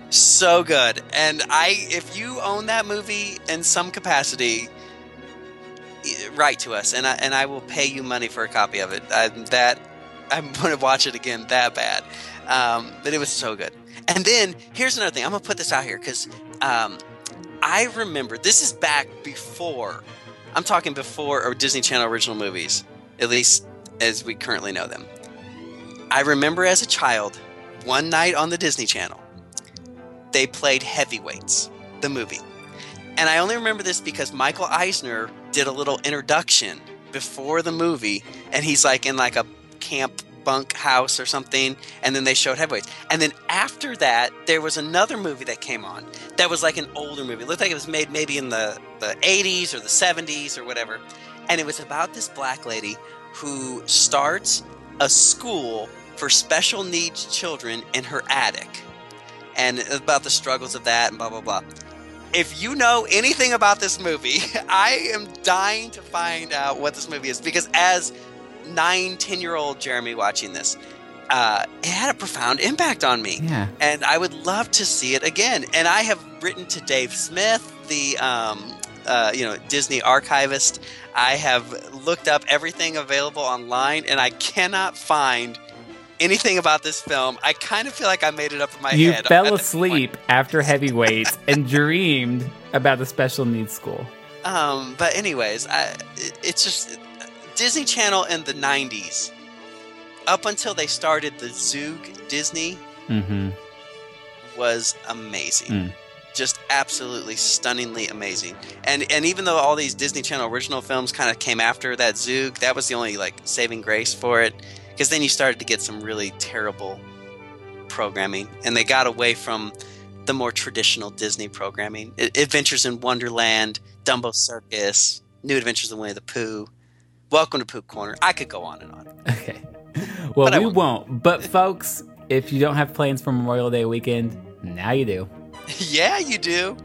So good. And I if you own that movie in some capacity, write to us and I and I will pay you money for a copy of it. I, that I'm going to watch it again that bad. Um, but it was so good. And then here's another thing. I'm going to put this out here because um, I remember this is back before. I'm talking before or Disney Channel original movies, at least as we currently know them. I remember as a child, one night on the Disney Channel, they played Heavyweights, the movie. And I only remember this because Michael Eisner did a little introduction before the movie, and he's like in like a camp bunk house or something, and then they showed heavyweights. And then after that, there was another movie that came on that was like an older movie. It looked like it was made maybe in the, the 80s or the 70s or whatever. And it was about this black lady who starts a school for special needs children in her attic. And about the struggles of that and blah, blah, blah. If you know anything about this movie, I am dying to find out what this movie is because as nine, ten year old Jeremy watching this, uh, it had a profound impact on me. Yeah. And I would love to see it again. And I have written to Dave Smith, the um, uh, you know Disney archivist. I have looked up everything available online, and I cannot find anything about this film. I kind of feel like I made it up in my You head. fell at this asleep after heavyweights and dreamed about the special needs school. Um, but anyways, I, it- it's just Disney Channel in the '90s, up until they started the Zoog Disney, Mm-hmm. was amazing. Mm. Just absolutely stunningly amazing. And and even though all these Disney Channel original films kind of came after that Zoog, that was the only like saving grace for it. Because then you started to get some really terrible programming, and they got away from the more traditional Disney programming. Adventures in Wonderland, Dumbo Circus, New Adventures of Winnie the Pooh, Welcome to Pooh Corner. I could go on and on. Okay. Well, we won't. won't. But folks, if you don't have plans for Memorial Day weekend, now you do. yeah, you do.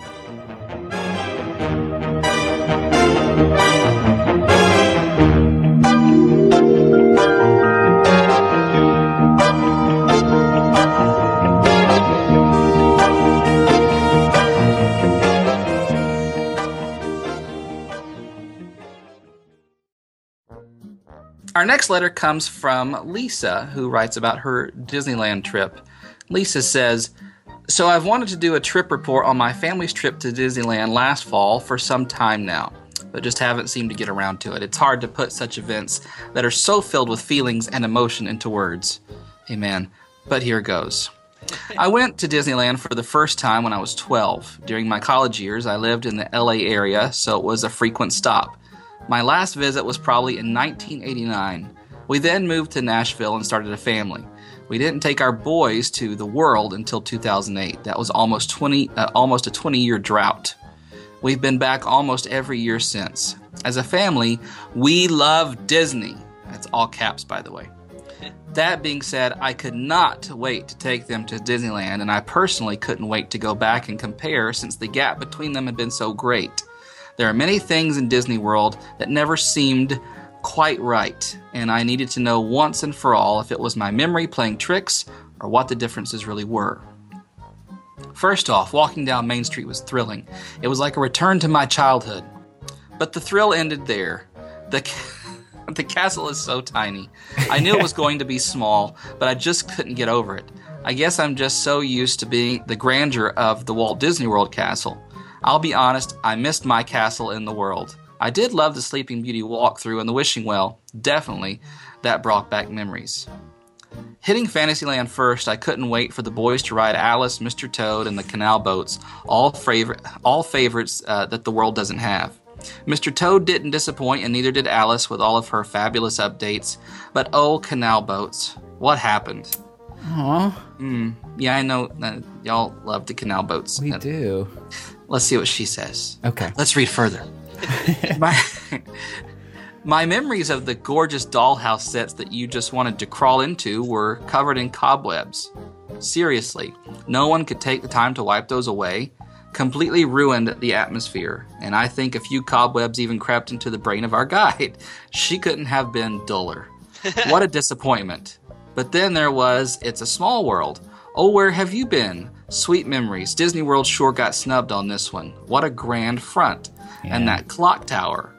Our next letter comes from Lisa, who writes about her Disneyland trip. Lisa says, So I've wanted to do a trip report on my family's trip to Disneyland last fall for some time now, but just haven't seemed to get around to it. It's hard to put such events that are so filled with feelings and emotion into words. Amen. But here goes. I went to Disneyland for the first time when I was 12. During my college years, I lived in the LA area, so it was a frequent stop. My last visit was probably in 1989. We then moved to Nashville and started a family. We didn't take our boys to the world until 2008. That was almost 20 uh, almost a 20-year drought. We've been back almost every year since. As a family, we love Disney. That's all caps by the way. That being said, I could not wait to take them to Disneyland, and I personally couldn't wait to go back and compare since the gap between them had been so great. There are many things in Disney World that never seemed quite right, and I needed to know once and for all if it was my memory playing tricks or what the differences really were. First off, walking down Main Street was thrilling. It was like a return to my childhood. But the thrill ended there. The ca- the castle is so tiny. I knew it was going to be small, but I just couldn't get over it. I guess I'm just so used to being the grandeur of the Walt Disney World castle. I'll be honest, I missed my castle in the world. I did love the Sleeping Beauty walkthrough and the Wishing Well. Definitely, that brought back memories. Hitting Fantasyland first, I couldn't wait for the boys to ride Alice, Mr. Toad, and the canal boats, all, favorite, all favorites uh, that the world doesn't have. Mr. Toad didn't disappoint, and neither did Alice with all of her fabulous updates. But oh, canal boats, what happened? Aw, Mm, yeah, I know that y'all love the canal boats. we Uh, do. Let's see what she says. Okay. Let's read further. my, my memories of the gorgeous dollhouse sets that you just wanted to crawl into were covered in cobwebs. Seriously, no one could take the time to wipe those away. Completely ruined the atmosphere, and I think a few cobwebs even crept into the brain of our guide. She couldn't have been duller. what a disappointment. But then there was It's a Small World. Oh, where have you been? Sweet memories. Disney World sure got snubbed on this one. What a grand front. And that clock tower.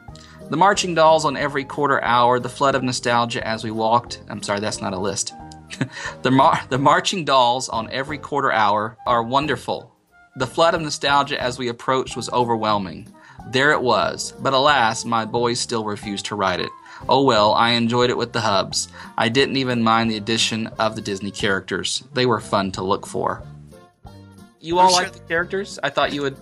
The marching dolls on every quarter hour, the flood of nostalgia as we walked. I'm sorry, that's not a list. the, mar- the marching dolls on every quarter hour are wonderful. The flood of nostalgia as we approached was overwhelming. There it was, but alas, my boys still refused to ride it. Oh well, I enjoyed it with the hubs. I didn't even mind the addition of the Disney characters. They were fun to look for. You all I'm sure like the characters? I thought you would.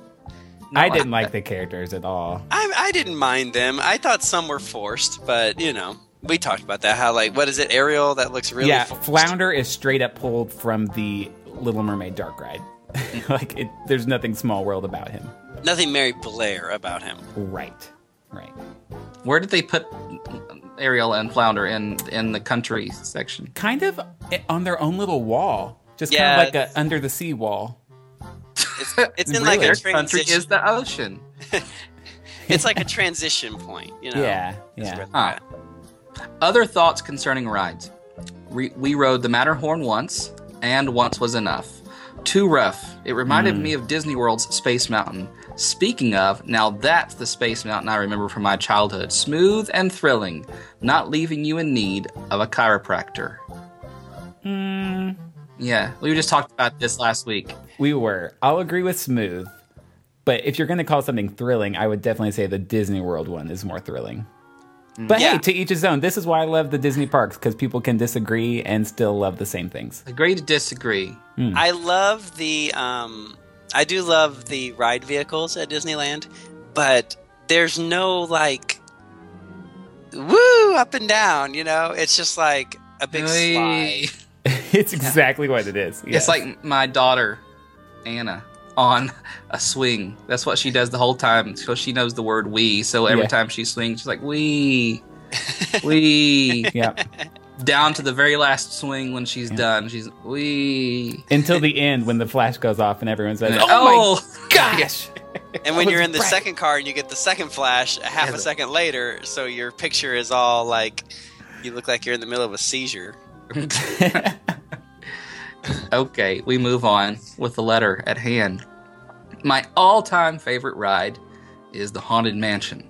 I didn't like the characters at all. I, I didn't mind them. I thought some were forced, but you know, We talked about that. How like what is it, Ariel? That looks really yeah, forced. Flounder is straight up pulled from the Little Mermaid dark ride. like it, there's nothing small world about him. Nothing Mary Blair about him. Right. Right. Where did they put Ariel and Flounder in in the country section? Kind of eh, on their own little wall, just Yeah, kind of like a under the sea wall. It's, it's in like Their a country transition. is the ocean. It's like a transition point. You know. Yeah, yeah. Huh. Ah. Other thoughts concerning rides. We, we rode the Matterhorn once, and once was enough. Too rough. It reminded hmm. me of Disney World's Space Mountain. Speaking of, now that's the Space Mountain I remember from my childhood. Smooth and thrilling, not leaving you in need of a chiropractor. Hmm. Yeah, we just talked about this last week. We were. I'll agree with smooth, but if you're going to call something thrilling, I would definitely say the Disney World one is more thrilling. But Yeah. hey, to each his own. This is why I love the Disney parks because people can disagree and still love the same things. Agree to disagree. I love the um I do love the ride vehicles at Disneyland, but there's no like woo up and down, you know? It's just like a big Hey. slide. it's exactly what it is. Yes. It's like my daughter, Anna, on a swing. That's what she does the whole time. So she knows the word we. So every Yeah. time she swings, she's like, we, we. yeah. Down to the very last swing when she's done. She's, we. Until the end when the flash goes off and everyone says, And- "Oh, my oh. gosh!" And when you're in the right. second car and you get the second flash a half a second later, so your picture is all like you look like you're in the middle of a seizure. Okay, we move on with the letter at hand. My all time favorite ride is the Haunted Mansion.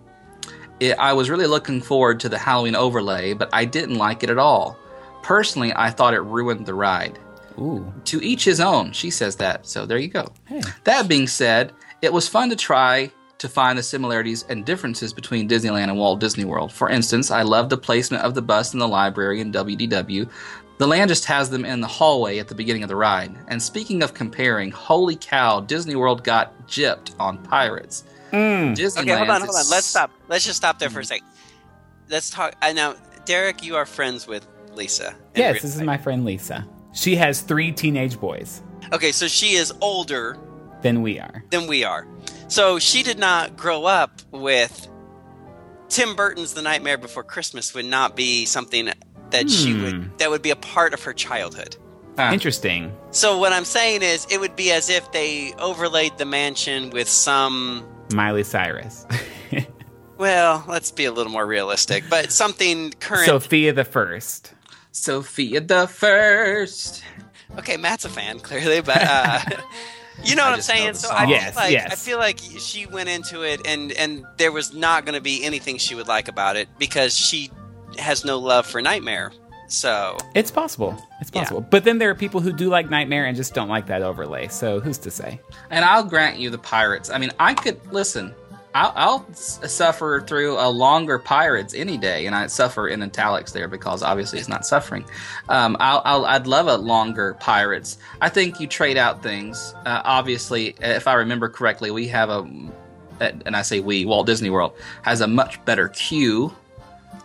It, I was really looking forward to the Halloween overlay, but I didn't like it at all. Personally, I thought it ruined the ride. Ooh. To each his own, she says that. So there you go. Hey. That being said, it was fun to try to find the similarities and differences between Disneyland and Walt Disney World. For instance, I love the placement of the bus in the library in WDW. The land just has them in the hallway at the beginning of the ride. And speaking of comparing, holy cow, Disney World got gypped on pirates. Hmm. Disneyland Okay, hold on, hold on. Let's stop. Let's just stop there for a hmm. second. Let's talk. I now, Derek, you are friends with Lisa. Yes, real this is my friend Lisa. She has three teenage boys Okay, so she is older than we are. than we are. So she did not grow up with Tim Burton's The Nightmare Before Christmas would not be something that she Hmm. would that would be a part of her childhood. Ah. Interesting. So what I'm saying is it would be as if they overlaid the mansion with some Miley Cyrus. well, let's be a little more realistic, but something current Sofia the First. Sofia the First. Okay, Matt's a fan clearly, but uh, you know what I'm saying. So song. I feel like yes. I feel like she went into it, and and there was not going to be anything she would like about it because she has no love for Nightmare. So It's possible. It's Yeah. possible. But then there are people who do like Nightmare and just don't like that overlay. So who's to say? And I'll grant you the pirates. I mean, I could listen. I'll, I'll suffer through a longer pirates any day, and I suffer in italics there because obviously it's not suffering. Um, I'll, I'll, I'd love a longer pirates. I think you trade out things. Uh, obviously, if I remember correctly, we have a, and I say we, Walt Disney World has a much better queue.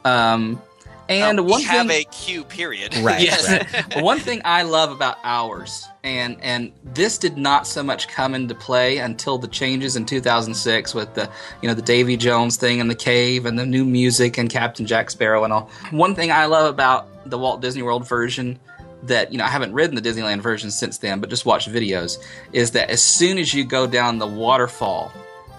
Um, and we one have thing, a queue. Period. Right. yes. One thing I love about ours, and and this did not so much come into play until the changes in 2006 with the you know the Davy Jones thing in the cave and the new music and Captain Jack Sparrow and all. One thing I love about the Walt Disney World version that you know I haven't ridden the Disneyland version since then, but just watched videos is that as soon as you go down the waterfall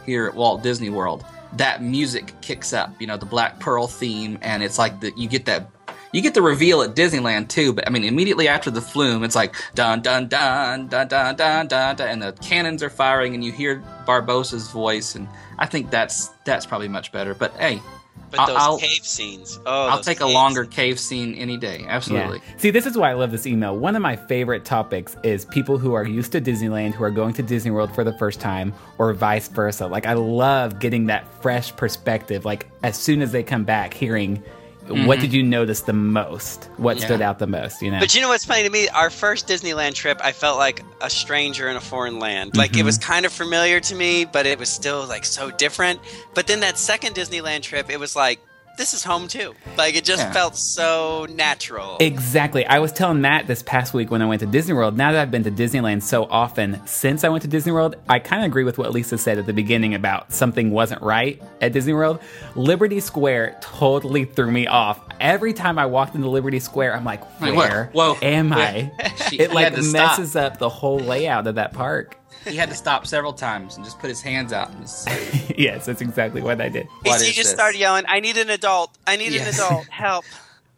here at Walt Disney World, that music kicks up. You know, the Black Pearl theme, and it's like the, you get that. You get the reveal at Disneyland too, but I mean, immediately after the flume, it's like dun dun dun dun dun dun dun, dun and the cannons are firing, and you hear Barbossa's voice, and I think that's that's probably much better. But hey, But I'll- those I'll- cave scenes. Oh, I'll take a longer scenes. cave scene any day. Absolutely. Yeah. See, this is why I love this email. One of my favorite topics is people who are used to Disneyland who are going to Disney World for the first time or vice versa. Like I love getting that fresh perspective like as soon as they come back hearing what mm-hmm. did you notice the most? What Yeah. stood out the most, you know? But you know what's funny to me? Our first Disneyland trip, I felt like a stranger in a foreign land. Like it mm-hmm. was kind of familiar to me, but it was still like so different. But then that second Disneyland trip, it was like this is home too. Like it just Yeah. felt so natural. Exactly. I was telling Matt this past week when I went to Disney World. Now that I've been to Disneyland so often since I went to Disney World, I kind of agree with what Lisa said at the beginning about something wasn't right at Disney World. Liberty Square totally threw me off. Every time I walked into Liberty Square, I'm like, where Whoa. am Wait. I? She- it like had to stop. messes up the whole layout of that park. He had to stop several times and just put his hands out and just say, yes, that's exactly what I did. What he just this? started yelling, "I need an adult! I need Yes. an adult! Help!"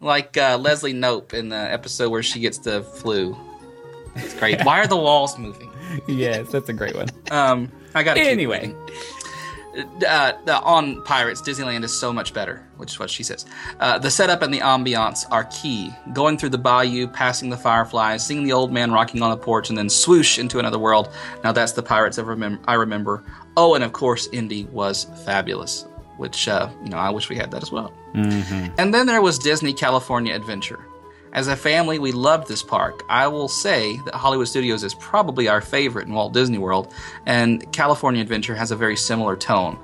like uh, Leslie Knope in the episode where she gets the flu. It's great. Why are the walls moving? Yes, that's a great one. Um, I got Anyway. Uh, on Pirates, Disneyland is so much better, which is what she says. Uh, the setup and the ambiance are key. Going through the bayou, passing the fireflies, seeing the old man rocking on the porch, and then swoosh into another world. Now that's the Pirates of remem- I remember. Oh, and of course, Indy was fabulous, which uh, you know I wish we had that as well. And then there was Disney California Adventure. As a family, we loved this park. I will say that Hollywood Studios is probably our favorite in Walt Disney World, and California Adventure has a very similar tone.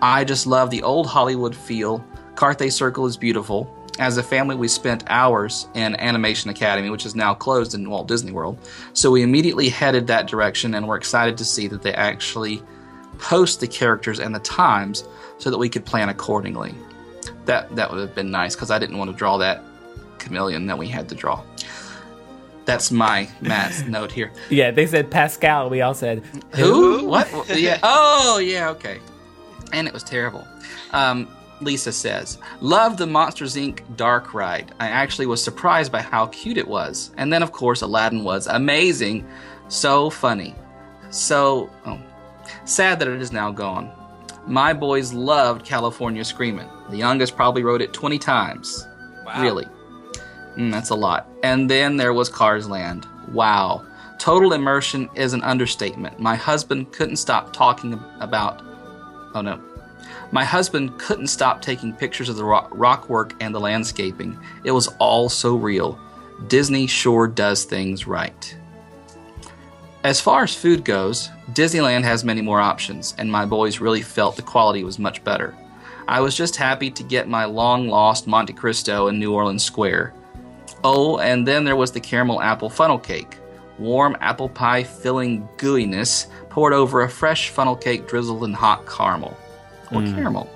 I just love the old Hollywood feel. Carthay Circle is beautiful. As a family, we spent hours in Animation Academy, which is now closed in Walt Disney World. So we immediately headed that direction, and we're excited to see that they actually post the characters and the times so that we could plan accordingly. That that would have been nice because I didn't want to draw that chameleon that we had to draw. That's my Matt's note here. Yeah, they said Pascal. We all said Who? What? yeah. Oh, yeah. Okay. And it was terrible. Um, Lisa says, "Love the Monsters Inc. Dark Ride. I actually was surprised by how cute it was, and then of course Aladdin was amazing, so funny, so oh, sad that it is now gone. My boys loved California Screamin'. The youngest probably rode it 20 times. Really. Mm, that's a lot. And then there was Cars Land. Wow. Total immersion is an understatement. My husband couldn't stop talking about. Oh no. My husband couldn't stop taking pictures of the rock, rock work and the landscaping. It was all so real. Disney sure does things right. As far as food goes, Disneyland has many more options, and my boys really felt the quality was much better. I was just happy to get my long lost Monte Cristo in New Orleans Square. Oh, and then there was the caramel apple funnel cake. Warm apple pie filling gooiness poured over a fresh funnel cake drizzled in hot caramel. Or mm. caramel.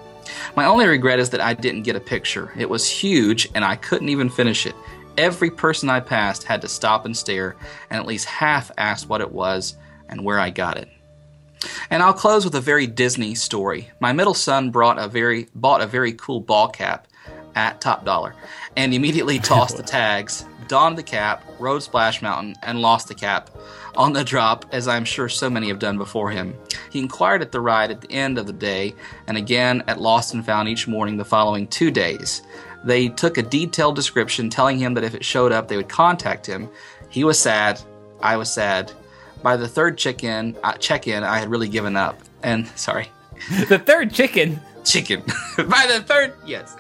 My only regret is that I didn't get a picture. It was huge and I couldn't even finish it. Every person I passed had to stop and stare, and at least half asked what it was and where I got it. And I'll close with a very Disney story. My middle son brought a very bought a very cool ball cap at Top Dollar and immediately tossed the tags, donned the cap, rode Splash Mountain, and lost the cap on the drop, as I'm sure so many have done before him. He inquired at the ride at the end of the day and again at Lost and Found each morning the following two days. They took a detailed description telling him that if it showed up, they would contact him. He was sad. I was sad. By the third check-in, uh, check-in, I had really given up. And sorry, the third chicken. chicken. By the third, yes.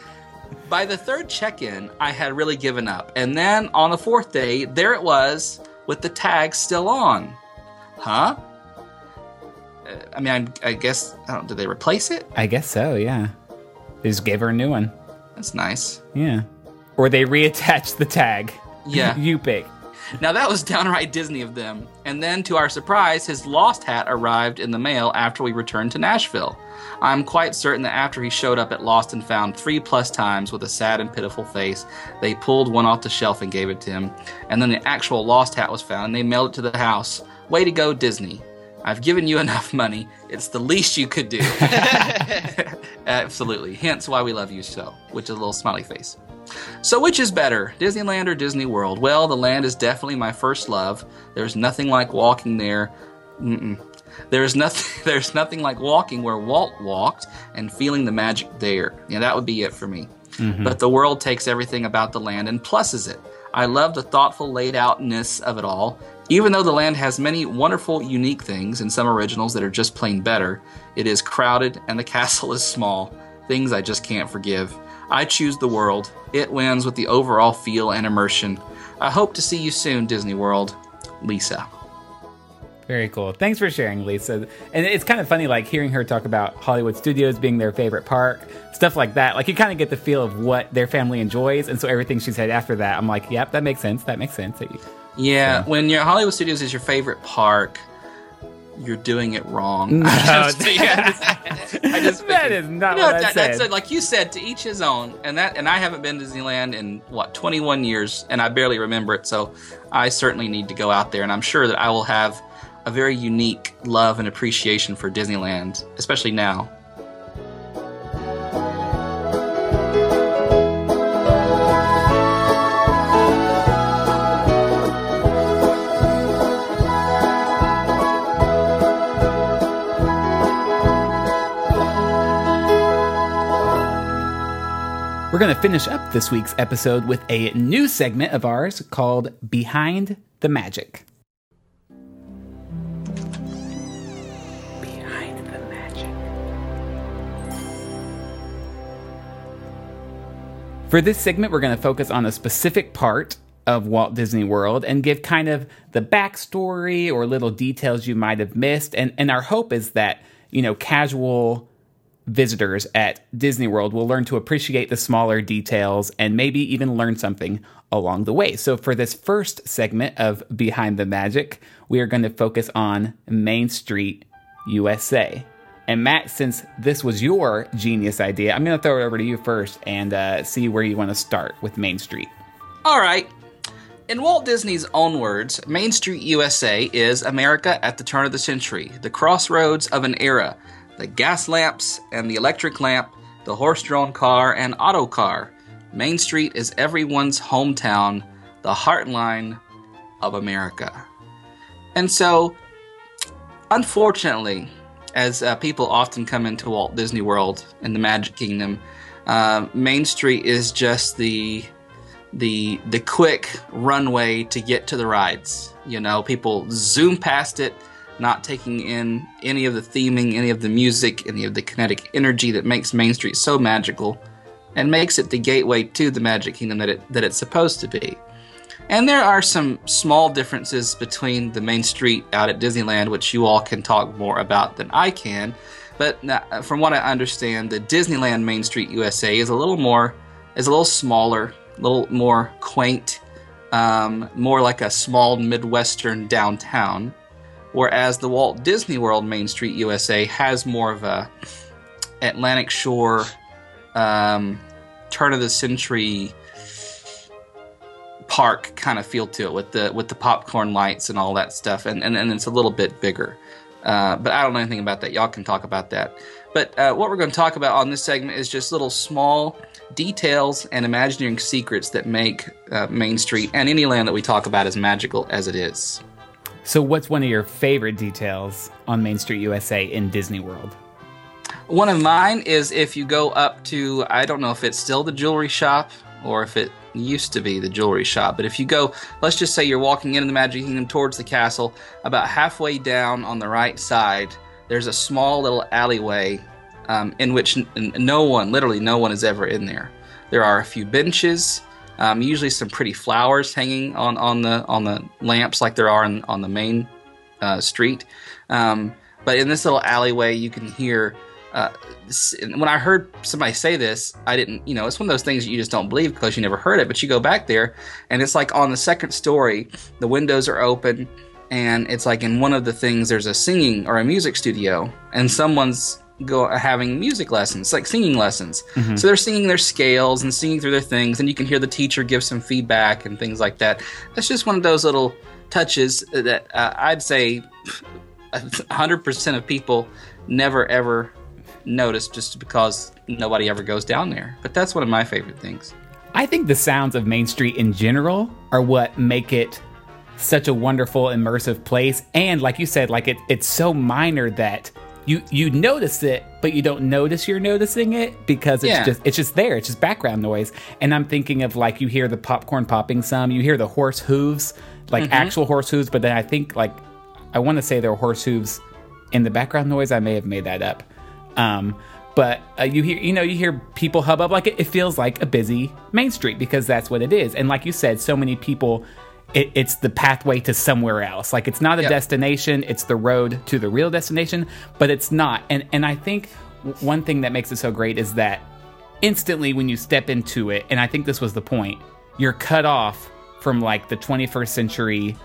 By the third check-in, I had really given up. And then on the fourth day, there it was with the tag still on. Huh? Uh, I mean, I, I guess I don't. Did they replace it? I guess so. Yeah, they just gave her a new one. That's nice. Yeah, or they reattached the tag. Yeah. you pick. Now that was downright Disney of them. And then, to our surprise, his lost hat arrived in the mail after we returned to Nashville. I'm quite certain that after he showed up at Lost and Found three plus times with a sad and pitiful face, they pulled one off the shelf and gave it to him. And then the actual lost hat was found and they mailed it to the house. Way to go, Disney. I've given you enough money. It's the least you could do. Absolutely. Hence why we love you so, which is a little smiley face. So, which is better, Disneyland or Disney World? Well, the land is definitely my first love. There's nothing like walking there. Mm-mm. There's nothing. There's nothing like walking where Walt walked and feeling the magic there. Yeah, that would be it for me. Mm-hmm. But the world takes everything about the land and pluses it. I love the thoughtful laid outness of it all. Even though the land has many wonderful, unique things and some originals that are just plain better, it is crowded and the castle is small. Things I just can't forgive. I choose the world. It wins with the overall feel and immersion. I hope to see you soon, Disney World. Lisa. Very cool. Thanks for sharing, Lisa. And it's kind of funny, like hearing her talk about Hollywood Studios being their favorite park, stuff like that. Like you kind of get the feel of what their family enjoys, and so everything she said after that, I'm like, yep, that makes sense. That makes sense. Yeah, when your Hollywood Studios is your favorite park, you're doing it wrong. No, I just, yeah, I just that is not No, what I said. that's it. like you said, to each his own. And that, and I haven't been to Disneyland in what 21 years, and I barely remember it. So I certainly need to go out there, and I'm sure that I will have a very unique love and appreciation for Disneyland, especially now. We're going to finish up this week's episode with a new segment of ours called Behind the Magic. Behind the Magic. For this segment, we're going to focus on a specific part of Walt Disney World and give kind of the backstory or little details you might have missed. And, and our hope is that, you know, casual visitors at Disney World will learn to appreciate the smaller details and maybe even learn something along the way. So, for this first segment of Behind the Magic, we are going to focus on Main Street, USA. And Matt, since this was your genius idea, I'm going to throw it over to you first and uh, see where you want to start with Main Street. All right. In Walt Disney's own words, Main Street USA is America at the turn of the century, the crossroads of an era. The gas lamps and the electric lamp, the horse drawn car and auto car. Main Street is everyone's hometown, the heartline of America. And so, unfortunately, as uh, people often come into Walt Disney World and the Magic Kingdom, uh, Main Street is just the the the quick runway to get to the rides. You know, people zoom past it, not taking in any of the theming, any of the music, any of the kinetic energy that makes Main Street so magical, and makes it the gateway to the Magic Kingdom that it that it's supposed to be. And there are some small differences between the Main Street out at Disneyland, which you all can talk more about than I can. But from what I understand, the Disneyland Main Street USA is a little more, is a little smaller, a little more quaint, um, more like a small Midwestern downtown. Whereas the Walt Disney World Main Street USA has more of a Atlantic Shore, um, turn of the century park kind of feel to it with the with the popcorn lights and all that stuff. And and, and it's a little bit bigger. Uh, but i don't know anything about that. Y'all can talk about that. But uh, what we're going to talk about on this segment is just little small details and imagineering secrets that make uh, main street and any land that we talk about as magical as it is So, what's one of your favorite details on Main Street USA in Disney World? One of mine is if you go up to, I don't know if it's still the jewelry shop or if it used to be the jewelry shop, but if you go, let's just say you're walking into the Magic Kingdom towards the castle, about halfway down on the right side, there's a small little alleyway um, in which n- no one, literally no one is ever in there. There are a few benches, um, usually some pretty flowers hanging on, on the on the lamps like there are in, on the main uh, street. Um, but in this little alleyway, you can hear. Uh, when I heard somebody say this, I didn't. You know, it's one of those things you just don't believe because you never heard it. But you go back there, and it's like on the second story, the windows are open, and it's like in one of the things there's a singing or a music studio, and someone's go having music lessons, like singing lessons. So they're singing their scales and singing through their things, and you can hear the teacher give some feedback and things like that. That's just one of those little touches that uh, I'd say 100% of people never ever notice just because nobody ever goes down there. But that's one of my favorite things. I think the sounds of Main Street in general are what make it such a wonderful immersive place and like you said like it it's so minor that you you notice it but you don't notice you're noticing it because it's Yeah. just it's just there it's just background noise and I'm thinking of like you hear the popcorn popping some you hear the horse hooves like Mhm. actual horse hooves but then I think like I want to say there are horse hooves in the background noise I may have made that up um, but uh, you hear, you know, you hear people hubbub like it, it feels like a busy main street because that's what it is. And like you said, so many people it, it's the pathway to somewhere else. Like it's not a Yep. destination; it's the road to the real destination. But it's not. And and I think one thing that makes it so great is that instantly when you step into it, and I think this was the point, you're cut off from like the 21st century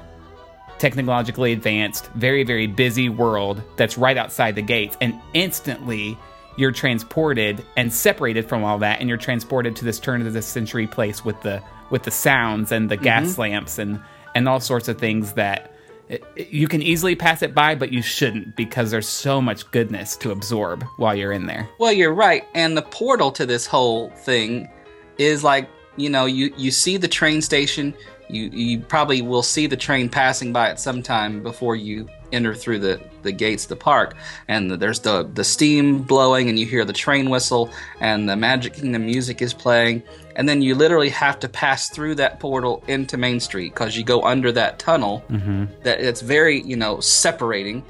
technologically advanced, very, very busy world that's right outside the gates. And instantly you're transported and separated from all that and you're transported to this turn of the century place with the with the sounds and the gas mm-hmm. lamps and and all sorts of things that it- you can easily pass it by but you shouldn't because there's so much goodness to absorb while you're in there Well, you're right. And the portal to this whole thing is like, you know, you, you see the train station. You, you probably will see the train passing by at some time before you enter through the, the gates of the park. And there's the, the steam blowing, and you hear the train whistle, and the Magic Kingdom music is playing. And then you literally have to pass through that portal into Main Street because you go under that tunnel that it's very, you know, separating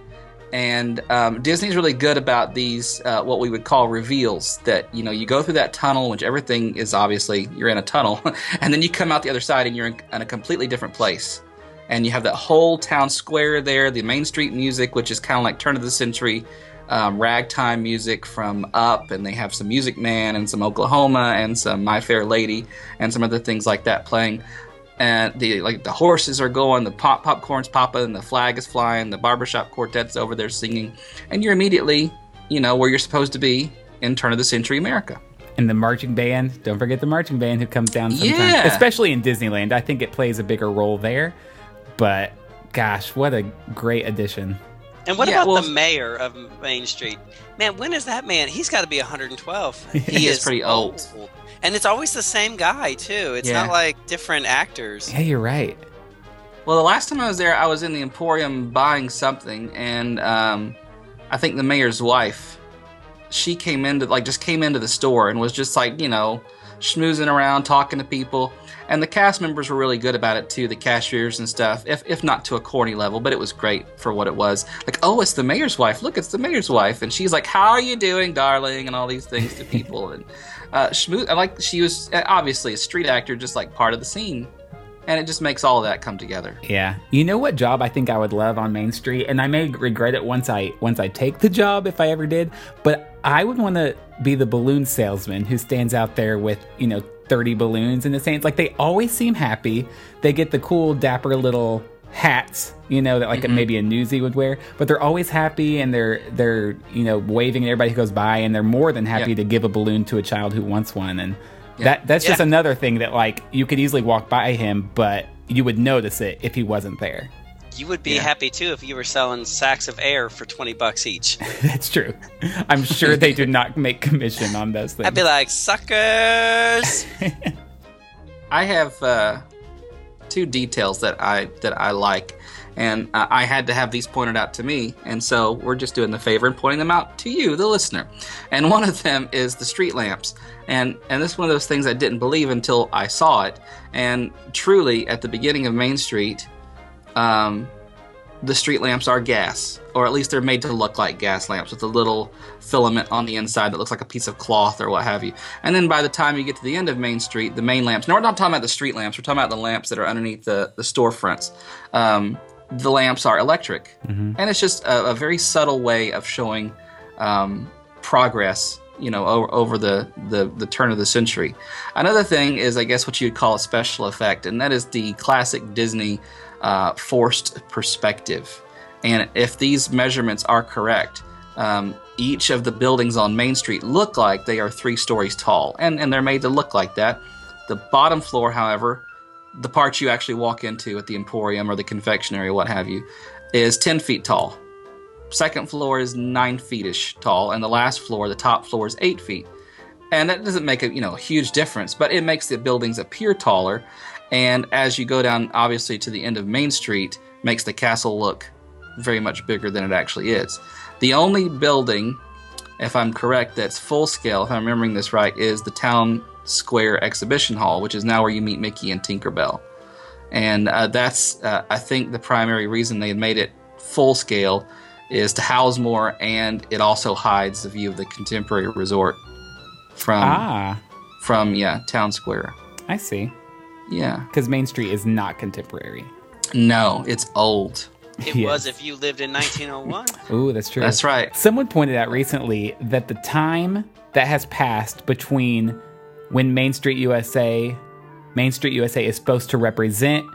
and um, Disney's really good about these uh, what we would call reveals. That you know you go through that tunnel, which everything is obviously you're in a tunnel, and then you come out the other side and you're in, in a completely different place. And you have that whole town square there, the Main Street music, which is kind of like turn of the century um, ragtime music from Up, and they have some Music Man and some Oklahoma and some My Fair Lady and some other things like that playing and the like the horses are going, the pop popcorn's popping, the flag is flying, the barbershop quartet's over there singing, and you're immediately, you know, where you're supposed to be in turn of the century America. and the marching band don't forget the marching band who comes down sometimes Yeah. especially in disneyland i think it plays a bigger role there but gosh what a great addition And what Yeah, about well- the mayor of Main Street? Man, when is that man? He's got to be 112. He is pretty old. And it's always the same guy, too. It's Yeah. not like different actors. yeah you're right Well, the last time I was there, I was in the Emporium buying something, and um, I think the mayor's wife, she came into like just came into the store and was just like you know schmoozing around, talking to people, and the cast members were really good about it too, the cashiers and stuff. If if not to a corny level, but it was great for what it was. Like, oh, it's the mayor's wife. Look, it's the mayor's wife, and she's like, "How are you doing, darling?" and all these things to people, and uh, I like she was uh, obviously a street actor, just like part of the scene. And it just makes all of that come together. Yeah. You know what job I think I would love on Main Street and I may regret it once I once I take the job if I ever did, but I would want to be the balloon salesman who stands out there with, you know, 30 balloons and the same like they always seem happy. They get the cool dapper little hats, you know, that like a, maybe a newsie would wear, but they're always happy and they're they're, you know, waving at everybody who goes by and they're more than happy Yeah. to give a balloon to a child who wants one and that that's just another thing that like you could easily walk by him, but you would notice it if he wasn't there. You would be Yeah. happy, too, if you were selling sacks of air for 20 bucks each. That's true. I'm sure they do not make commission on those things. I'd be like, suckers! I have uh, two details that I that I like, and uh, I had to have these pointed out to me, and so we're just doing the favor and pointing them out to you, the listener. And one of them is the street lamps, and and this is one of those things I didn't believe until I saw it. And truly, at the beginning of Main Street, um, the street lamps are gas, or at least they're made to look like gas lamps with a little filament on the inside that looks like a piece of cloth or what have you. And then by the time you get to the end of Main Street, the main lamps. Now we're not talking about the street lamps. We're talking about the lamps that are underneath the the storefronts. Um, the lamps are electric, and it's just a, a very subtle way of showing um, progress. You know, over, over the, the the turn of the century. Another thing is, I guess, what you'd call a special effect, and that is the classic Disney uh, forced perspective. And if these measurements are correct, um, each of the buildings on Main Street look like they are three stories tall, and, and they're made to look like that. The bottom floor, however, the part you actually walk into at the Emporium or the confectionery or what have you, is 10 feet tall. Second floor is nine feet-ish tall, and the last floor, the top floor, is eight feet. And that doesn't make a you know a huge difference, but it makes the buildings appear taller. And as you go down, obviously to the end of Main Street, makes the castle look very much bigger than it actually is. The only building, if I'm correct, that's full scale, if I'm remembering this right, is the Town Square Exhibition Hall, which is now where you meet Mickey and Tinkerbell. And uh, that's, uh, I think, the primary reason they made it full scale is to house more, and it also hides the view of the Contemporary Resort from ah, from yeah Town Square. I see. Yeah. Because Main Street is not contemporary. No, it's old. It Yes. was if you lived in 1901. Ooh, that's true. That's right. Someone pointed out recently that the time that has passed between when Main Street USA, Main Street USA is supposed to represent,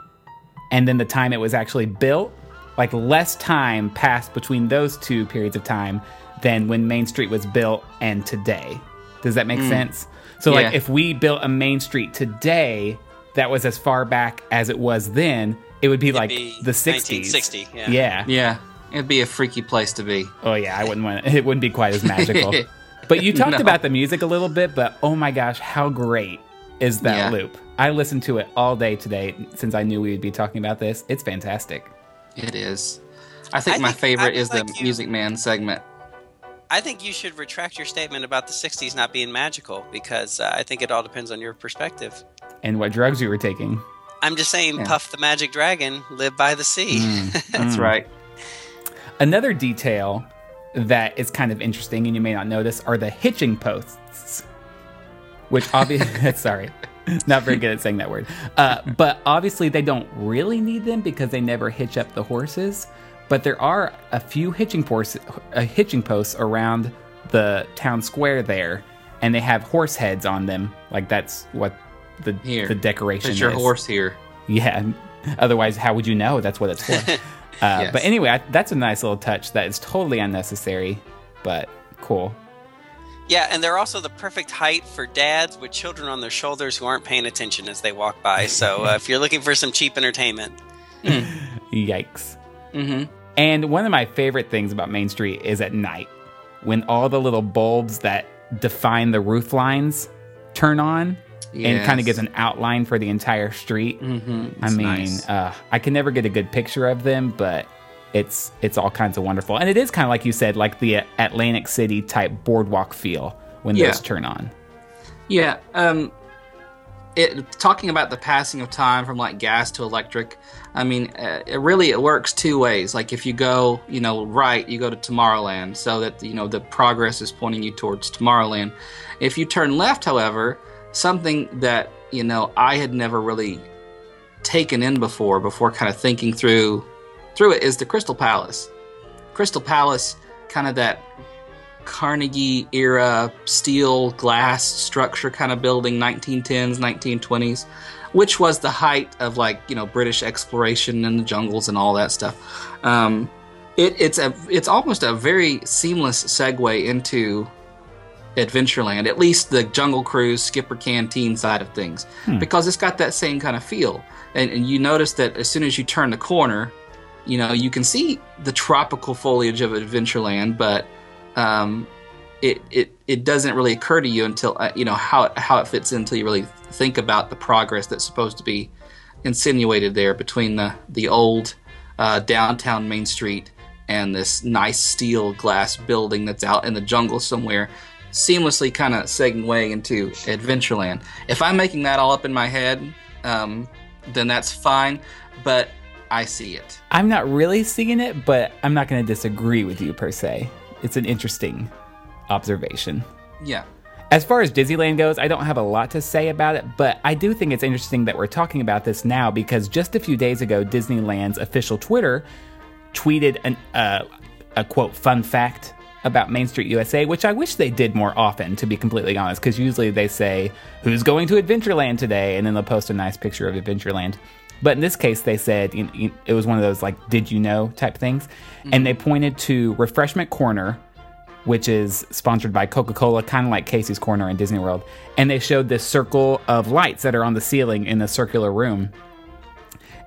and then the time it was actually built, like less time passed between those two periods of time than when Main Street was built and today. Does that make hmm. sense? So, like, if we built a Main Street today that was as far back as it was then, it would be like be the 60s. 1960, yeah. yeah. Yeah. It'd be a freaky place to be. Oh yeah, I wouldn't want it. It wouldn't be quite as magical. but you talked No. about the music a little bit, but oh my gosh, how great is that Yeah. loop? I listened to it all day today since I knew we would be talking about this. It's fantastic. It is. I think I my think- favorite would is the you- Music Man segment. I think you should retract your statement about the 60s not being magical because uh, I think it all depends on your perspective. And what drugs you were taking. I'm just saying, Yeah. Puff the Magic Dragon, live by the sea. That's right. Another detail that is kind of interesting and you may not notice are the hitching posts, which obviously, sorry, not very good at saying that word. Uh, but obviously, they don't really need them because they never hitch up the horses. But there are a few hitching posts, uh, hitching posts around the town square there, and they have horse heads on them. Like that's what the Here. the decoration Put your is. horse here. Yeah. Otherwise, how would you know that's what it's for? uh, Yes. But anyway, I, that's a nice little touch that is totally unnecessary, but cool. Yeah, and they're also the perfect height for dads with children on their shoulders who aren't paying attention as they walk by. So uh, if you're looking for some cheap entertainment, Yikes. Mm-hmm. And one of my favorite things about Main Street is at night when all the little bulbs that define the roof lines turn on and kind of gives an outline for the entire street. Mm-hmm. I mean, uh, I can never get a good picture of them, but it's it's all kinds of wonderful, and it is kind of like you said, like the Atlantic City type boardwalk feel when Yeah. those turn on. Yeah. Um, it talking about the passing of time from like gas to electric. I mean, uh, it really it works two ways. Like if you go, you know, right, you go to Tomorrowland, so that you know the progress is pointing you towards Tomorrowland. If you turn left, however, something that you know I had never really taken in before, before kind of thinking through through it, is the Crystal Palace. Crystal Palace, kind of that Carnegie era steel glass structure kind of building, 1910s, 1920s, which was the height of like you know British exploration in the jungles and all that stuff. Um, it, it's a it's almost a very seamless segue into Adventureland, at least the Jungle Cruise Skipper Canteen side of things, because it's got that same kind of feel. And, and you notice that as soon as you turn the corner, you know you can see the tropical foliage of Adventureland, but um, it, it it doesn't really occur to you until uh, you know how it, how it fits in until you really think about the progress that's supposed to be insinuated there between the the old uh, downtown Main Street and this nice steel glass building that's out in the jungle somewhere, seamlessly kind of segueing into Adventureland. If I'm making that all up in my head, um, then that's fine, but I see it. I'm not really seeing it, but I'm not going to disagree with you per se. It's an interesting observation. Yeah. As far as Disneyland goes, I don't have a lot to say about it, but I do think it's interesting that we're talking about this now because just a few days ago, Disneyland's official Twitter tweeted an, uh, a quote fun fact about Main Street USA, which I wish they did more often, to be completely honest, because usually they say, Who's going to Adventureland today? And then they'll post a nice picture of Adventureland. But in this case, they said you you- it was one of those, like, did you know type things. Mm-hmm. And they pointed to Refreshment Corner, which is sponsored by Coca Cola, kind of like Casey's Corner in Disney World. And they showed this circle of lights that are on the ceiling in a circular room.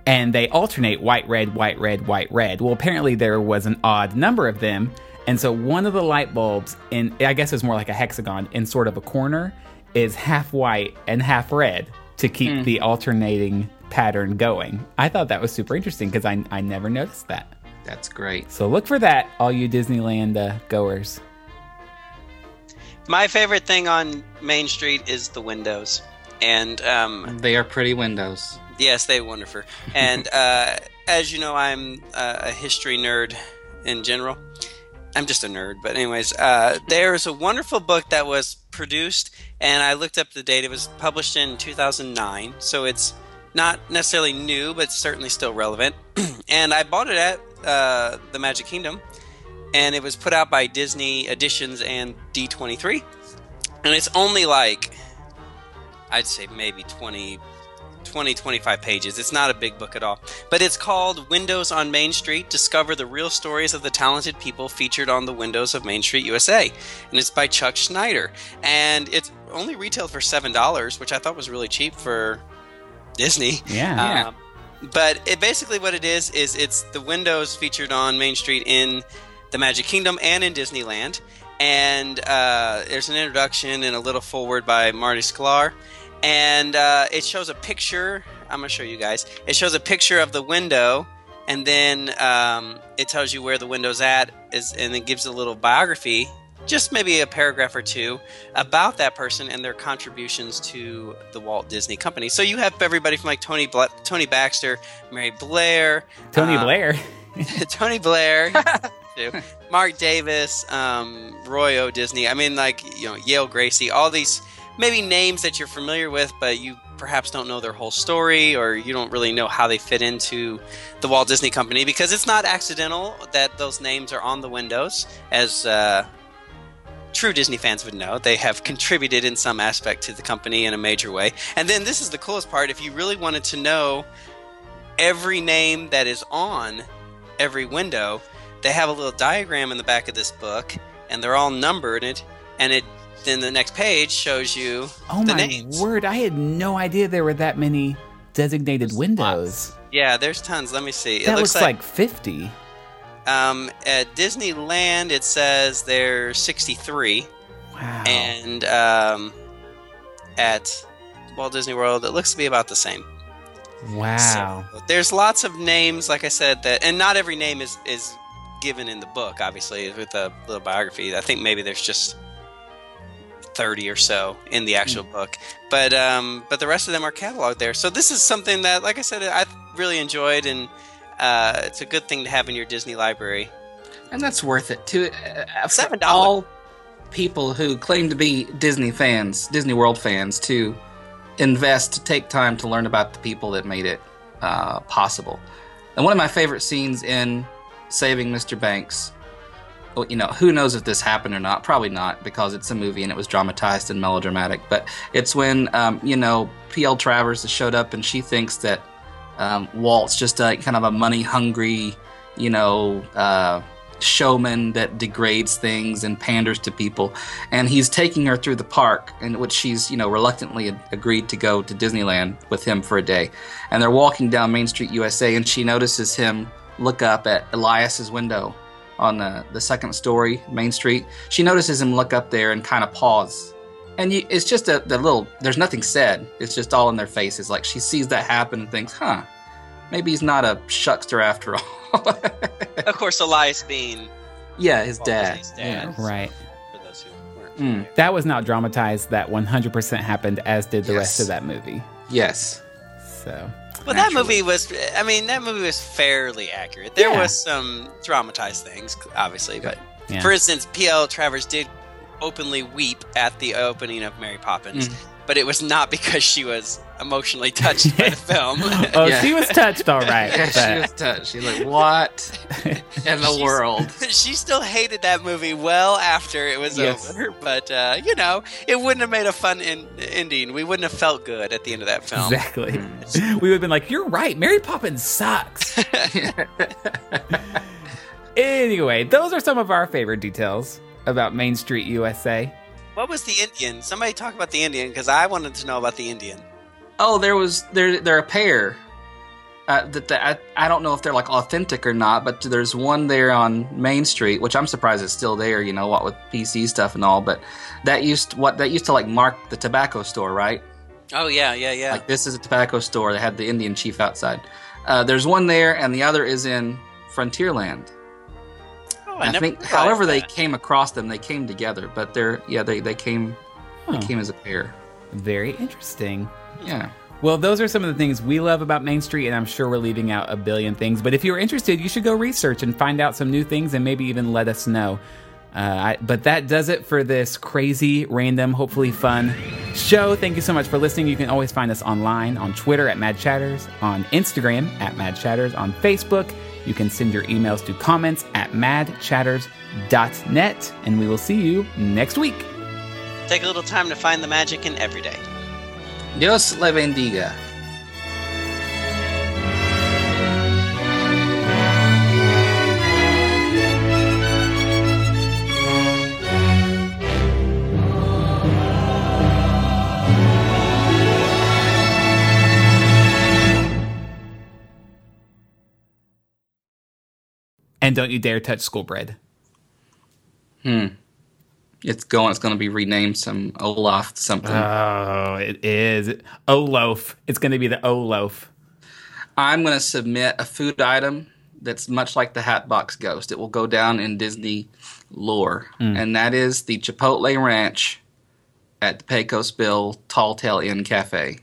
And they alternate white, red, white, red, white, red. Well, apparently there was an odd number of them. And so one of the light bulbs, in I guess it's more like a hexagon, in sort of a corner, is half white and half red to keep the alternating pattern going. I thought that was super interesting because I, I never noticed that. That's great. So look for that, all you Disneyland uh, goers. my favorite thing on Main Street is the windows. And um, They are pretty windows. Yes, they wonderful. And uh, as you know, I'm uh, a history nerd in general. I'm just a nerd, but anyways, uh, there's a wonderful book that was produced, and I looked up the date. It was published in 2009, so it's Not necessarily new, but certainly still relevant. and I bought it at uh, the Magic Kingdom, and it was put out by Disney Editions and D23. And it's only like, I'd say maybe 20, 20, 25 pages. It's not a big book at all. But it's called Windows on Main Street Discover the Real Stories of the Talented People Featured on the Windows of Main Street, USA. And it's by Chuck Snyder. And it's only retailed for $7, which I thought was really cheap for Disney. Yeah. Um, but it basically what it is is it's the windows featured on Main Street in the Magic Kingdom and in Disneyland. And uh, there's an introduction and a little forward by Marty Sklar. And uh, it shows a picture. I'm going to show you guys. It shows a picture of the window, and then um, it tells you where the window's at, is, and it gives a little biography just maybe a paragraph or two about that person and their contributions to the Walt Disney Company. So you have everybody from like Tony Bla- Tony Baxter, Mary Blair, Tony uh, Blair. Tony Blair, Marc Davis, um, Roy O. Disney. I mean, like you know, Yale Gracey. All these maybe names that you're familiar with, but you perhaps don't know their whole story, or you don't really know how they fit into the Walt Disney Company because it's not accidental that those names are on the windows as. Uh, true Disney fans would know. They have contributed in some aspect to the company in a major way. And then this is the coolest part if you really wanted to know every name that is on every window, they have a little diagram in the back of this book and they're all numbered and it then the next page shows you Oh the my names. word! I had no idea there were that many designated windows. Yeah, there's tons. Let me see. That it looks looks like fifty. um, at Disneyland it says there's 63 Wow. and um, at Walt Disney World it looks to be about the same. wow. So, there's lots of names, like I said, that, and not every name is is given in the book. Obviously, with a little biography, I think maybe there's just thirty or so in the actual book, but um, but the rest of them are cataloged there. So this is something that, like I said, I really enjoyed, and uh, it's a good thing to have in your Disney library. and that's worth it too. Uh, $7. all people who claim to be Disney fans, Disney World fans, to invest to take time to learn about the people that made it uh, possible. And one of my favorite scenes in Saving Mr. Banks, you know, who knows if this happened or not? Probably not because it's a movie and it was dramatized and melodramatic. But it's when um, you know P.L. Travers has showed up and she thinks that um, Walt's just a kind of a money hungry, you know, uh, showman that degrades things and panders to people. And he's taking her through the park, in which she's, you know, reluctantly agreed to go to Disneyland with him for a day. And they're walking down Main Street, USA, and she notices him look up at Elias's window on the, the second story, Main Street. She notices him look up there and kind of pause. And you, it's just a the little. There's nothing said. It's just all in their faces. Like she sees that happen and thinks, "Huh, maybe he's not a shuckster after all." of course, Elias being yeah, his Walt dad. Disney's dad. Right. For those who weren't Mm. That was not dramatized. That 100% happened, as did the rest of that movie. Yes. So Well, that movie was. I mean, that movie was fairly accurate. There Yeah. was some dramatized things, obviously, but Yeah. for instance, P.L. Travers did openly weep at the opening of Mary Poppins, Mm. But it was not because she was emotionally touched by the film. oh, Yeah. she was touched, all right. Yeah, she was touched. She's like, "What in the She's- world?" she still hated that movie well after it was Yes. over, but uh, you know, it wouldn't have made a fun in- ending. We wouldn't have felt good at the end of that film. Exactly. We would have been like, "You're right. Mary Poppins sucks." anyway, those are some of our favorite details about Main Street USA. What was the Indian? Somebody talk about the Indian because I wanted to know about the Indian. Oh, there was they're they're a pair. Uh, that that I, I don't know if they're like authentic or not, but there's one there on Main Street, which I'm surprised is still there. You know what with PC stuff and all, but that used what that used to like mark the tobacco store, right? Oh yeah, yeah, yeah. Like this is a tobacco store. They had the Indian chief outside. Uh, there's one there, and the other is in Frontierland. Oh, I, never think, realized however, they came across them. They came together, but they're yeah they they came Oh, they came as a pair. very interesting. Yeah. Well, those are some of the things we love about Main Street, and I'm sure we're leaving out a billion things. But if you're interested, you should go research and find out some new things and maybe even let us know. Uh, I, but that does it for this crazy, random, hopefully fun show. Thank you so much for listening. You can always find us online on Twitter at Mad Chatters, on Instagram at Mad Chatters, on Facebook. You can send your emails to comments at madchatters.net, and we will see you next week. Take a little time to find the magic in every day. Dios le bendiga. And don't you dare touch school bread. Hmm. It's going. It's going to be renamed some Olaf something. Oh, it is. Olof. It's going to be the Olof. I'm going to submit a food item that's much like the Hatbox Ghost. It will go down in Disney lore, Mm. and that is the Chipotle Ranch at the Pecos Bill Tall Tale Inn Cafe.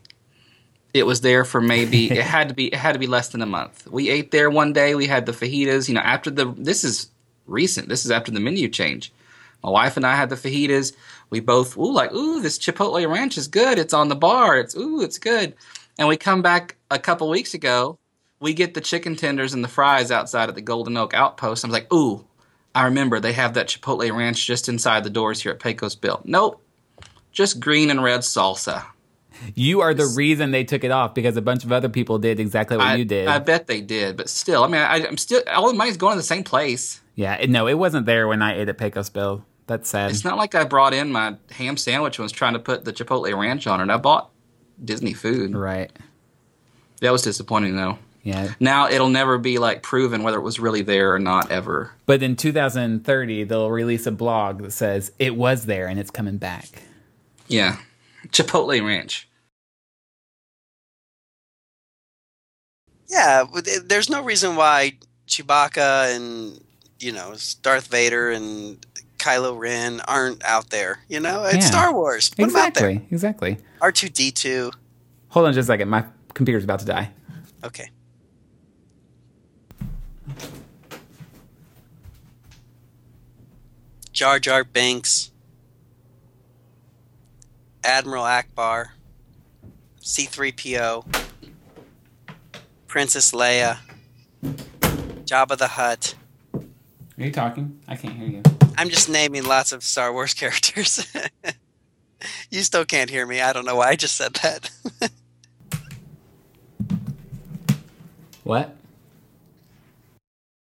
It was there for maybe it had to be it had to be less than a month. We ate there one day. We had the fajitas. You know, after the this is recent. This is after the menu change. My wife and I had the fajitas. We both ooh like ooh this Chipotle Ranch is good. It's on the bar. It's ooh it's good. And we come back a couple weeks ago. We get the chicken tenders and the fries outside at the Golden Oak Outpost. I'm like ooh, I remember they have that Chipotle Ranch just inside the doors here at Pecos Bill. Nope, just green and red salsa. You are the reason they took it off because a bunch of other people did exactly what I, you did. I bet they did, but still, I mean, I, I'm still all the money's going to the same place. yeah, it- no, it wasn't there when I ate at Pecos Bill. That's sad. It's not like I brought in my ham sandwich and was trying to put the Chipotle ranch on it. I bought Disney food. Right. That was disappointing though. Yeah. Now it'll never be like proven whether it was really there or not ever. But in 2030, they'll release a blog that says it was there and it's coming back. Yeah, Chipotle ranch. Yeah, there's no reason why Chewbacca and you know Darth Vader and Kylo Ren aren't out there. You know, it's Yeah. Star Wars. Put 'em out there. exactly. Exactly. R two D two. Hold on just a second. My computer's about to die. Okay. Jar Jar Banks, Admiral Ackbar, C3PO, Princess Leia, Jabba the Hutt. Are you talking? I can't hear you. I'm just naming lots of Star Wars characters. you still can't hear me. I don't know why I just said that. What?